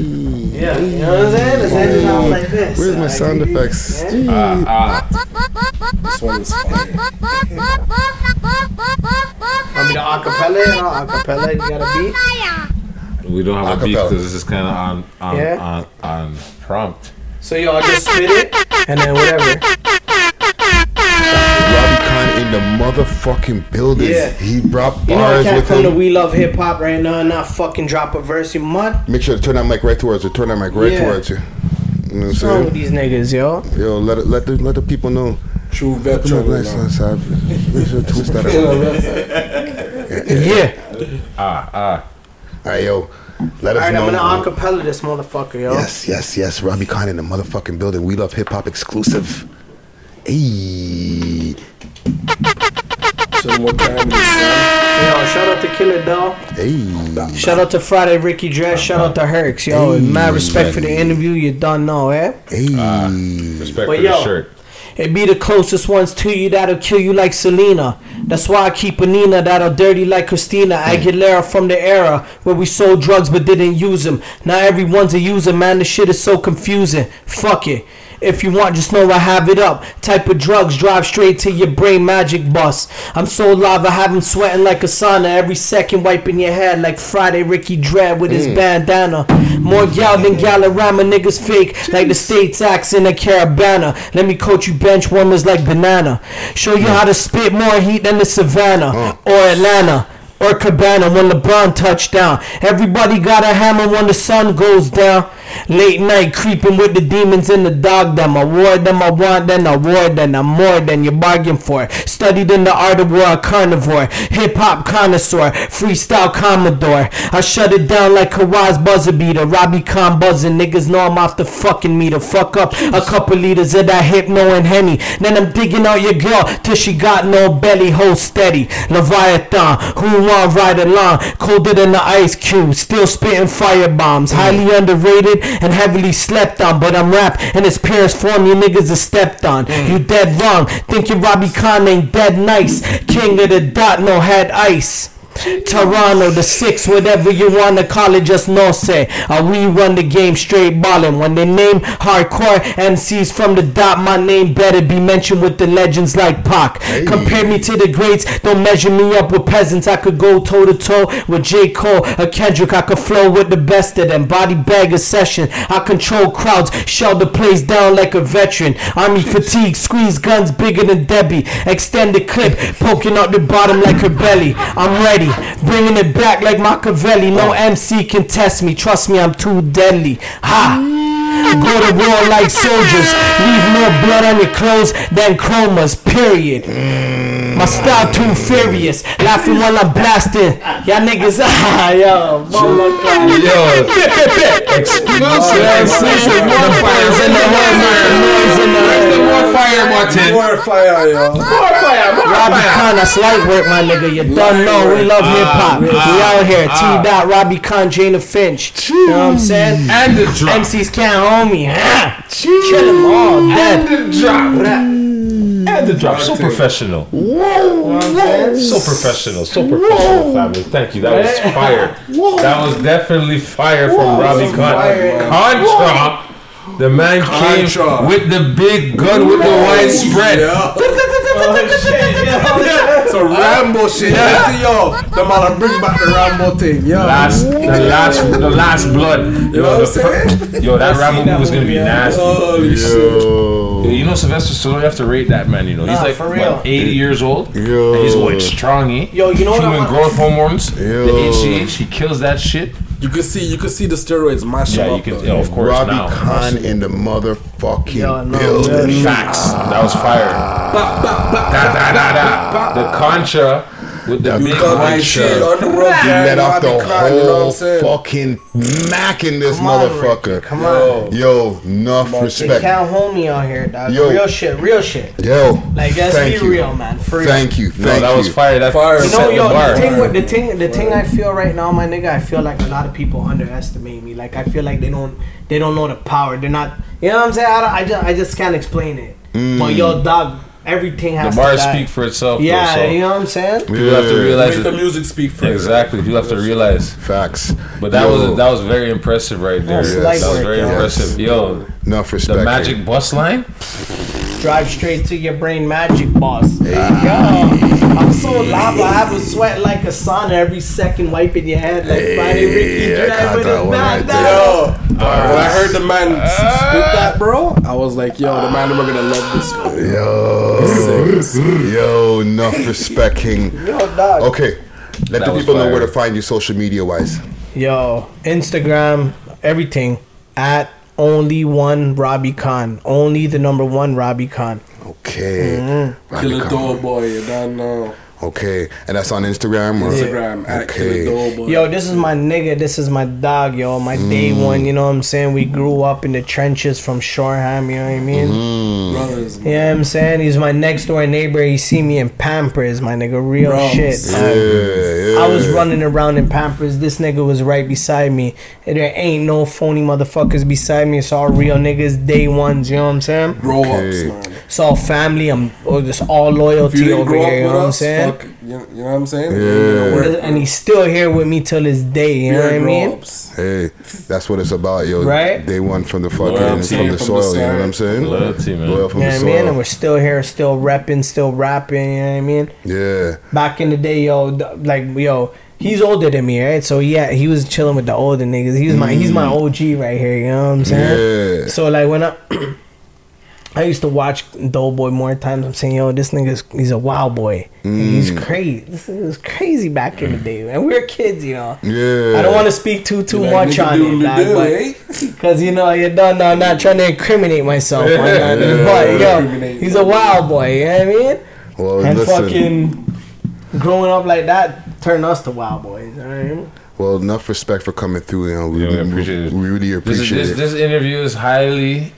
Yeah, you know what I'm saying? Let's end it off like this. Where's my Like, sound effects? yeah. Gee. Ah, This one is fire. Want me to acapella? You know, acapella, you got a beat? We don't have a beat because this is kind of on on, Yeah. on on prompt. So y'all just spit it and then whatever. Robbie Khan in the motherfucking building. Yeah. He brought You know I bars can't with come to. We Love Hip Hop right now and not fucking drop a verse, you mud. Make sure to turn that mic right towards you. Turn that mic right Yeah. towards you. You know what I'm wrong with these niggas, yo? Yo, let it, let the let the people know. True Come veteran. on, nice, nice, nice. Make sure to twist that up. Yeah. Ah ah. All right, yo. Let us Alright, know. I'm gonna acapella this motherfucker, yo. Yes, yes, yes. Robbie Khan in the motherfucking building. We love hip hop exclusive. Hey, So what time is Yo, shout out to Killer Doll. hey. Shout out to Friday Ricky Dread. Shout out to Herx. Yo, mad respect for the interview. You done know, eh? Hey. Respect But for yo, the shirt. It be the closest ones to you that'll kill you like Selena. That's why I keep a Nina that'll dirty like Christina hmm. Aguilera from the era where we sold drugs but didn't use them. Now everyone's a user, man. The shit is so confusing. Fuck it. If you want, just know I have it up. Type of drugs drive straight to your brain, magic bus. I'm so live, I have him sweating like a sauna every second, wiping your head like Friday Ricky Dread with his Mm. bandana. More gal than Galarama, niggas fake like the states acts in a caravana. Let me coach you bench warmers like banana. Show you how to spit more heat than the Savannah or Atlanta. Or Cabana when LeBron touchdown. Everybody got a hammer when the sun goes down. Late night creeping with the demons in the dog them. I wore them, I want them, I wore them. I'm more than you bargain for. Studied in the art of war, carnivore. Hip hop connoisseur, freestyle commodore. I shut it down like Kawhi's buzzer beater. Robbie Khan buzzing. Niggas know I'm off the fucking meter. Fuck up a couple liters of that hypno and henny. Then I'm digging out your girl till she got no belly. Hold steady. Leviathan, who want ride along? Colder than the ice cube. Still spitting fire bombs. Highly underrated and heavily slept on. But I'm rap and its purest form. You niggas are stepped on. Mm. You dead wrong. Thinking Robbie Khan ain't dead nice. King of the dot, no head ice. Toronto, the six, whatever you wanna call it, just no say. Uh, we run the game straight ballin'. When they name hardcore MCs from the dot, my name better be mentioned with the legends like Pac. Compare me to the greats, don't measure me up with peasants. I could go toe to toe with J. Cole or Kendrick. I could flow with the best of them. Body bag a session. I control crowds, shell the place down like a veteran. Army fatigue, squeeze guns bigger than Debbie. Extend the clip, poking out the bottom like her belly. I'm ready, bringing it back like Machiavelli. No MC can test me. Trust me, I'm too deadly. Ha! Mm. Go to war like soldiers. Leave more blood on your clothes than chromas. Period. My style too furious. Laughing while I'm blasting. Y'all niggas, ah, yo. Yo, exclusive. More fires in the hood, noise in the hood. More fire button. More fire, yo. More fire. More Robbie fire. Khan, that's light work, my nigga. You done know we love hip hop. we out here. T. Dot, Robbie Khan, Jana Finch. You know what I'm saying? And the drop. MCs can't hold me. Ha! Kill them all dead. And the drop. And the drop, so professional. Whoa, So professional, so professional, family. Thank you. That was fire. That was definitely fire from Whoa, Robbie so Con- fire. Contra. The man came with the big gun with the wide widespread. So Rambo shit. Yeah. Yeah. Yo, the man bring back the Rambo thing. Yo. Last, the last, the last blood. You know what I'm the Yo, that Rambo movie was gonna be nasty. Holy Yo, you know Sylvester Stallone. You have to rate that man. You know he's Nah, like for what, real. 80 years old. Yo. And he's going strong. Eh? Yo, you know what I Human growth hormones. The HGH. He kills that shit. You could see, you could see the steroids mash Yeah, him you up. can. though. Yeah, of course. Robbie now. Khan in the motherfucking Yo, no, building. Facts. That was fire. Ah. Da, da, da, da. The Contra with the big Gun white and shit, shirt. underworld He gang, let off the Robbie Khan, you know what I'm whole saying? fucking mac in this Come motherfucker. Ricky, come on. Yo, enough They respect. can't hold me out here, dog. Yo. Real shit, real shit. Yo, Like, let's thank be you. real, man. For real. Thank you, No, thank that you. was fire. That Fire. You know, the yo, bar. the thing, with, the thing, the thing I feel right now, my nigga, I feel like a lot of people underestimate me. Like I feel like they don't, they don't know the power. They're not, you know what I'm saying? I, don't, I just, I just can't explain it. But mm. yo, dog, everything has The to bars die. speak for itself. though, Yeah, so you know what I'm saying? People have to realize Make the music speak for it. Exactly. People have to realize. Facts. But that Yo, was that was very impressive right there. That's that was very yo. impressive. Yo, enough respect. the magic bus line. Drive straight to your brain, magic boss. Yo, I'm so lava. I have a sweat like a sauna every second, wiping your head like Friday Ricky I Drive with that a one bad right dog. Yo, when I heard the man s- spit that, bro, I was like, yo, the man we're gonna love this. Yo, yo, enough respect, King. Yo, dog. Okay, let That the people know where to find you social media wise. Yo, Instagram, everything at only one Robbie Khan. Only the number one Robbie Khan. Okay. Mm-hmm. Robbie Killer Khan. Doughboy, you don't know. Okay, and that's on Instagram. Or? Instagram at Okay. Killer Yo, this is my nigga. This is my dog, yo. My day Mm. one. You know what I'm saying? We grew up in the trenches from Shoreham. You know what I mean? Mm. brothers. You know I'm saying? He's my next door neighbor. He see me in Pampers, my nigga. Real Bro, shit. Yeah, yeah. I was running around in Pampers. This nigga was right beside me. And there ain't no phony motherfuckers beside me. It's all real niggas, day ones. You know what I'm saying? Grow Okay. ups, man. It's all family. I'm. Oh, it's all loyalty over here. You know what I'm saying? Fuck, you, you know what I'm saying? Yeah. You know, And he's still here with me till this day. You know what I mean? grow-ups. Hey, that's what it's about, yo. Right? Day one from the fucking Loyalty from the from the soil. you know what. I'm saying? Loyalty, man. Loyal from You know the what I mean? And we're still here, still repping, still rapping. You know what I mean? Yeah. Back in the day, yo, like yo, he's older than me, right? So yeah, he was chilling with the older niggas. He's my he's my OG right here. You know what I'm saying? Mm. Yeah. So like when I. I used to watch Doughboy more times. I'm saying, yo, this nigga's he's a wild boy. He's Mm. crazy. This was crazy back in the day, and We were kids, you know. Yeah. I don't want to speak too too Like, much on it, what like, do, but eh? Cause you know you don't know I'm not trying to incriminate myself on that. Yeah. But yo, he's a wild boy, you know what I mean? Well, and listen. fucking growing up like that turned us to wild boys, you know what I mean? Well, enough respect for coming through. You know, we, Yeah, we we- appreciate it. we really This, appreciate this, it. this interview is highly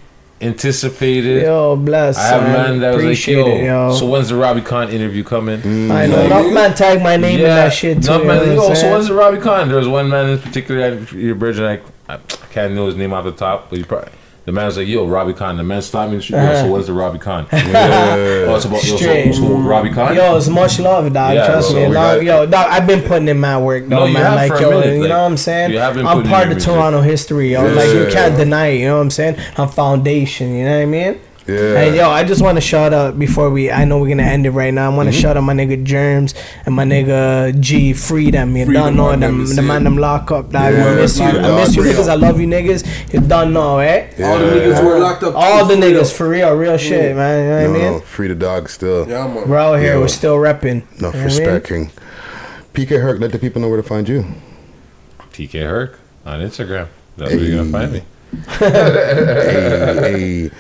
anticipated. Yo, bless. I have son. man that was like, Appreciate yo, it, yo. so when's the Robbie Khan interview coming? Mm. I know Like, enough man tag my name in that shit too. enough man, know yo, so when's the Robbie Khan? There was one man in particular at your bridge, and I, I can't know his name off the top, but you probably. The man's like, "Yo, Robbie Khan." The man stopped me in the street. Uh-huh. so what's the Robbie Khan? Oh, it's about yo, so, so Robbie Khan. Yo, it's much love, dog. Yeah, Trust me. we Dog, got- yo, dog, I've been putting in my work, though, No, you man. Like, yo, minute, you like, know what I'm saying? you have been I'm part of. Toronto history, yo. Like, you can't deny it, you know what I'm saying? I'm foundation, you know what I mean? Yeah. And yo, I just want to shout out before we. I know we're gonna end it right now. I want to Mm-hmm. shout out my nigga Germs and my nigga G Freedom. You Freedom, don't know them. The man them lock up. Dog. Yeah, I miss you. I miss you real. niggas. I love you niggas. You don't know, eh? All the Yeah. niggas were locked up. All the too, for real. niggas for real, real shit, man. You know what I no, free the dog still. Yeah, man. We're out here. Yo. We're still repping. Enough You know what I mean? King. PK Herc, let the people know where to find you. PK Herc on Instagram. That's where you're gonna find me. hey, hey.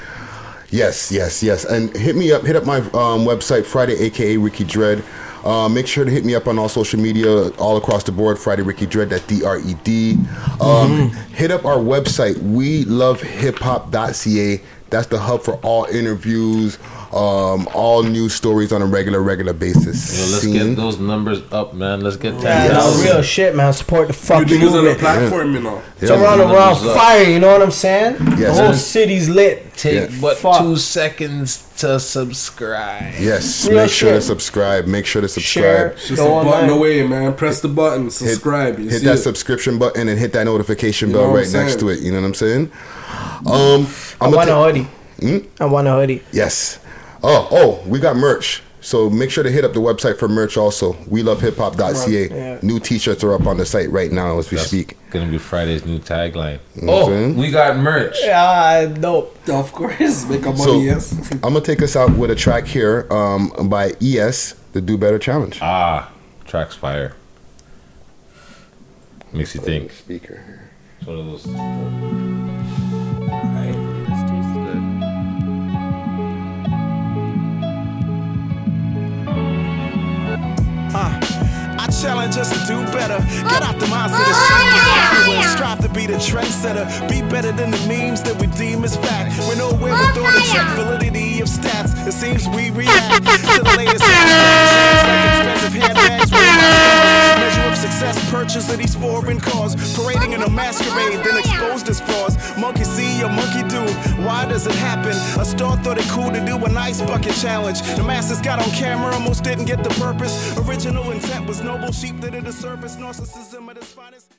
Yes, yes, yes. And hit me up. Hit up my um, website, Friday, aka Ricky Dread. Uh, make sure to hit me up on all social media, all across the board. Friday Ricky Dread. That D R E D. Um, Hit up our website. We love hip hop.ca. That's the hub for all interviews, um, all news stories on a regular, regular basis. Yo, let's Seen? get those numbers up, man. Let's get Yeah, that. no, real shit, man. Support the fucking niggas on the movement. platform, you know. Toronto, we're on fire. You know what I'm saying? Yes. The whole city's lit. Take Yeah. but Fuck. two seconds to subscribe. Yes, Real make sure to subscribe. Make sure to subscribe. Share. subscribe. Just a button away, man. Press the button, subscribe. you hit see that it. subscription button and hit that notification You bell right next to it. You know what I'm saying? Um, I I'ma want a hoodie. Hmm? I want a hoodie. Yes. Oh, oh, we got merch. So make sure to hit up the website for merch also. We love hip hop.ca. Yeah. New t-shirts are up on the site right now as we That's speak. Gonna be Friday's new tagline. You know what Oh, we got merch. Yeah, dope. Of course, make a So money, yes. I'm gonna take us out with a track here um, by ES, the Do Better Challenge. Ah, tracks fire. Makes you think. Speaker. It's one of those. Uh, I challenge us to do better. Get out the mindset of shame followers. Strive to be the trendsetter. Be better than the memes that we deem as fact. We're nowhere with all the check validity of stats. It seems we react to the latest trends like expensive handbags. Measure of success purchase of these foreign cars. Parading in a masquerade, then exposed as frauds. Monkey see, a monkey do. Why does it happen? A star thought it cool to do an ice bucket challenge. The masses got on camera, almost didn't get the purpose. Original intent was noble sheep that it a surface. Narcissism at its finest.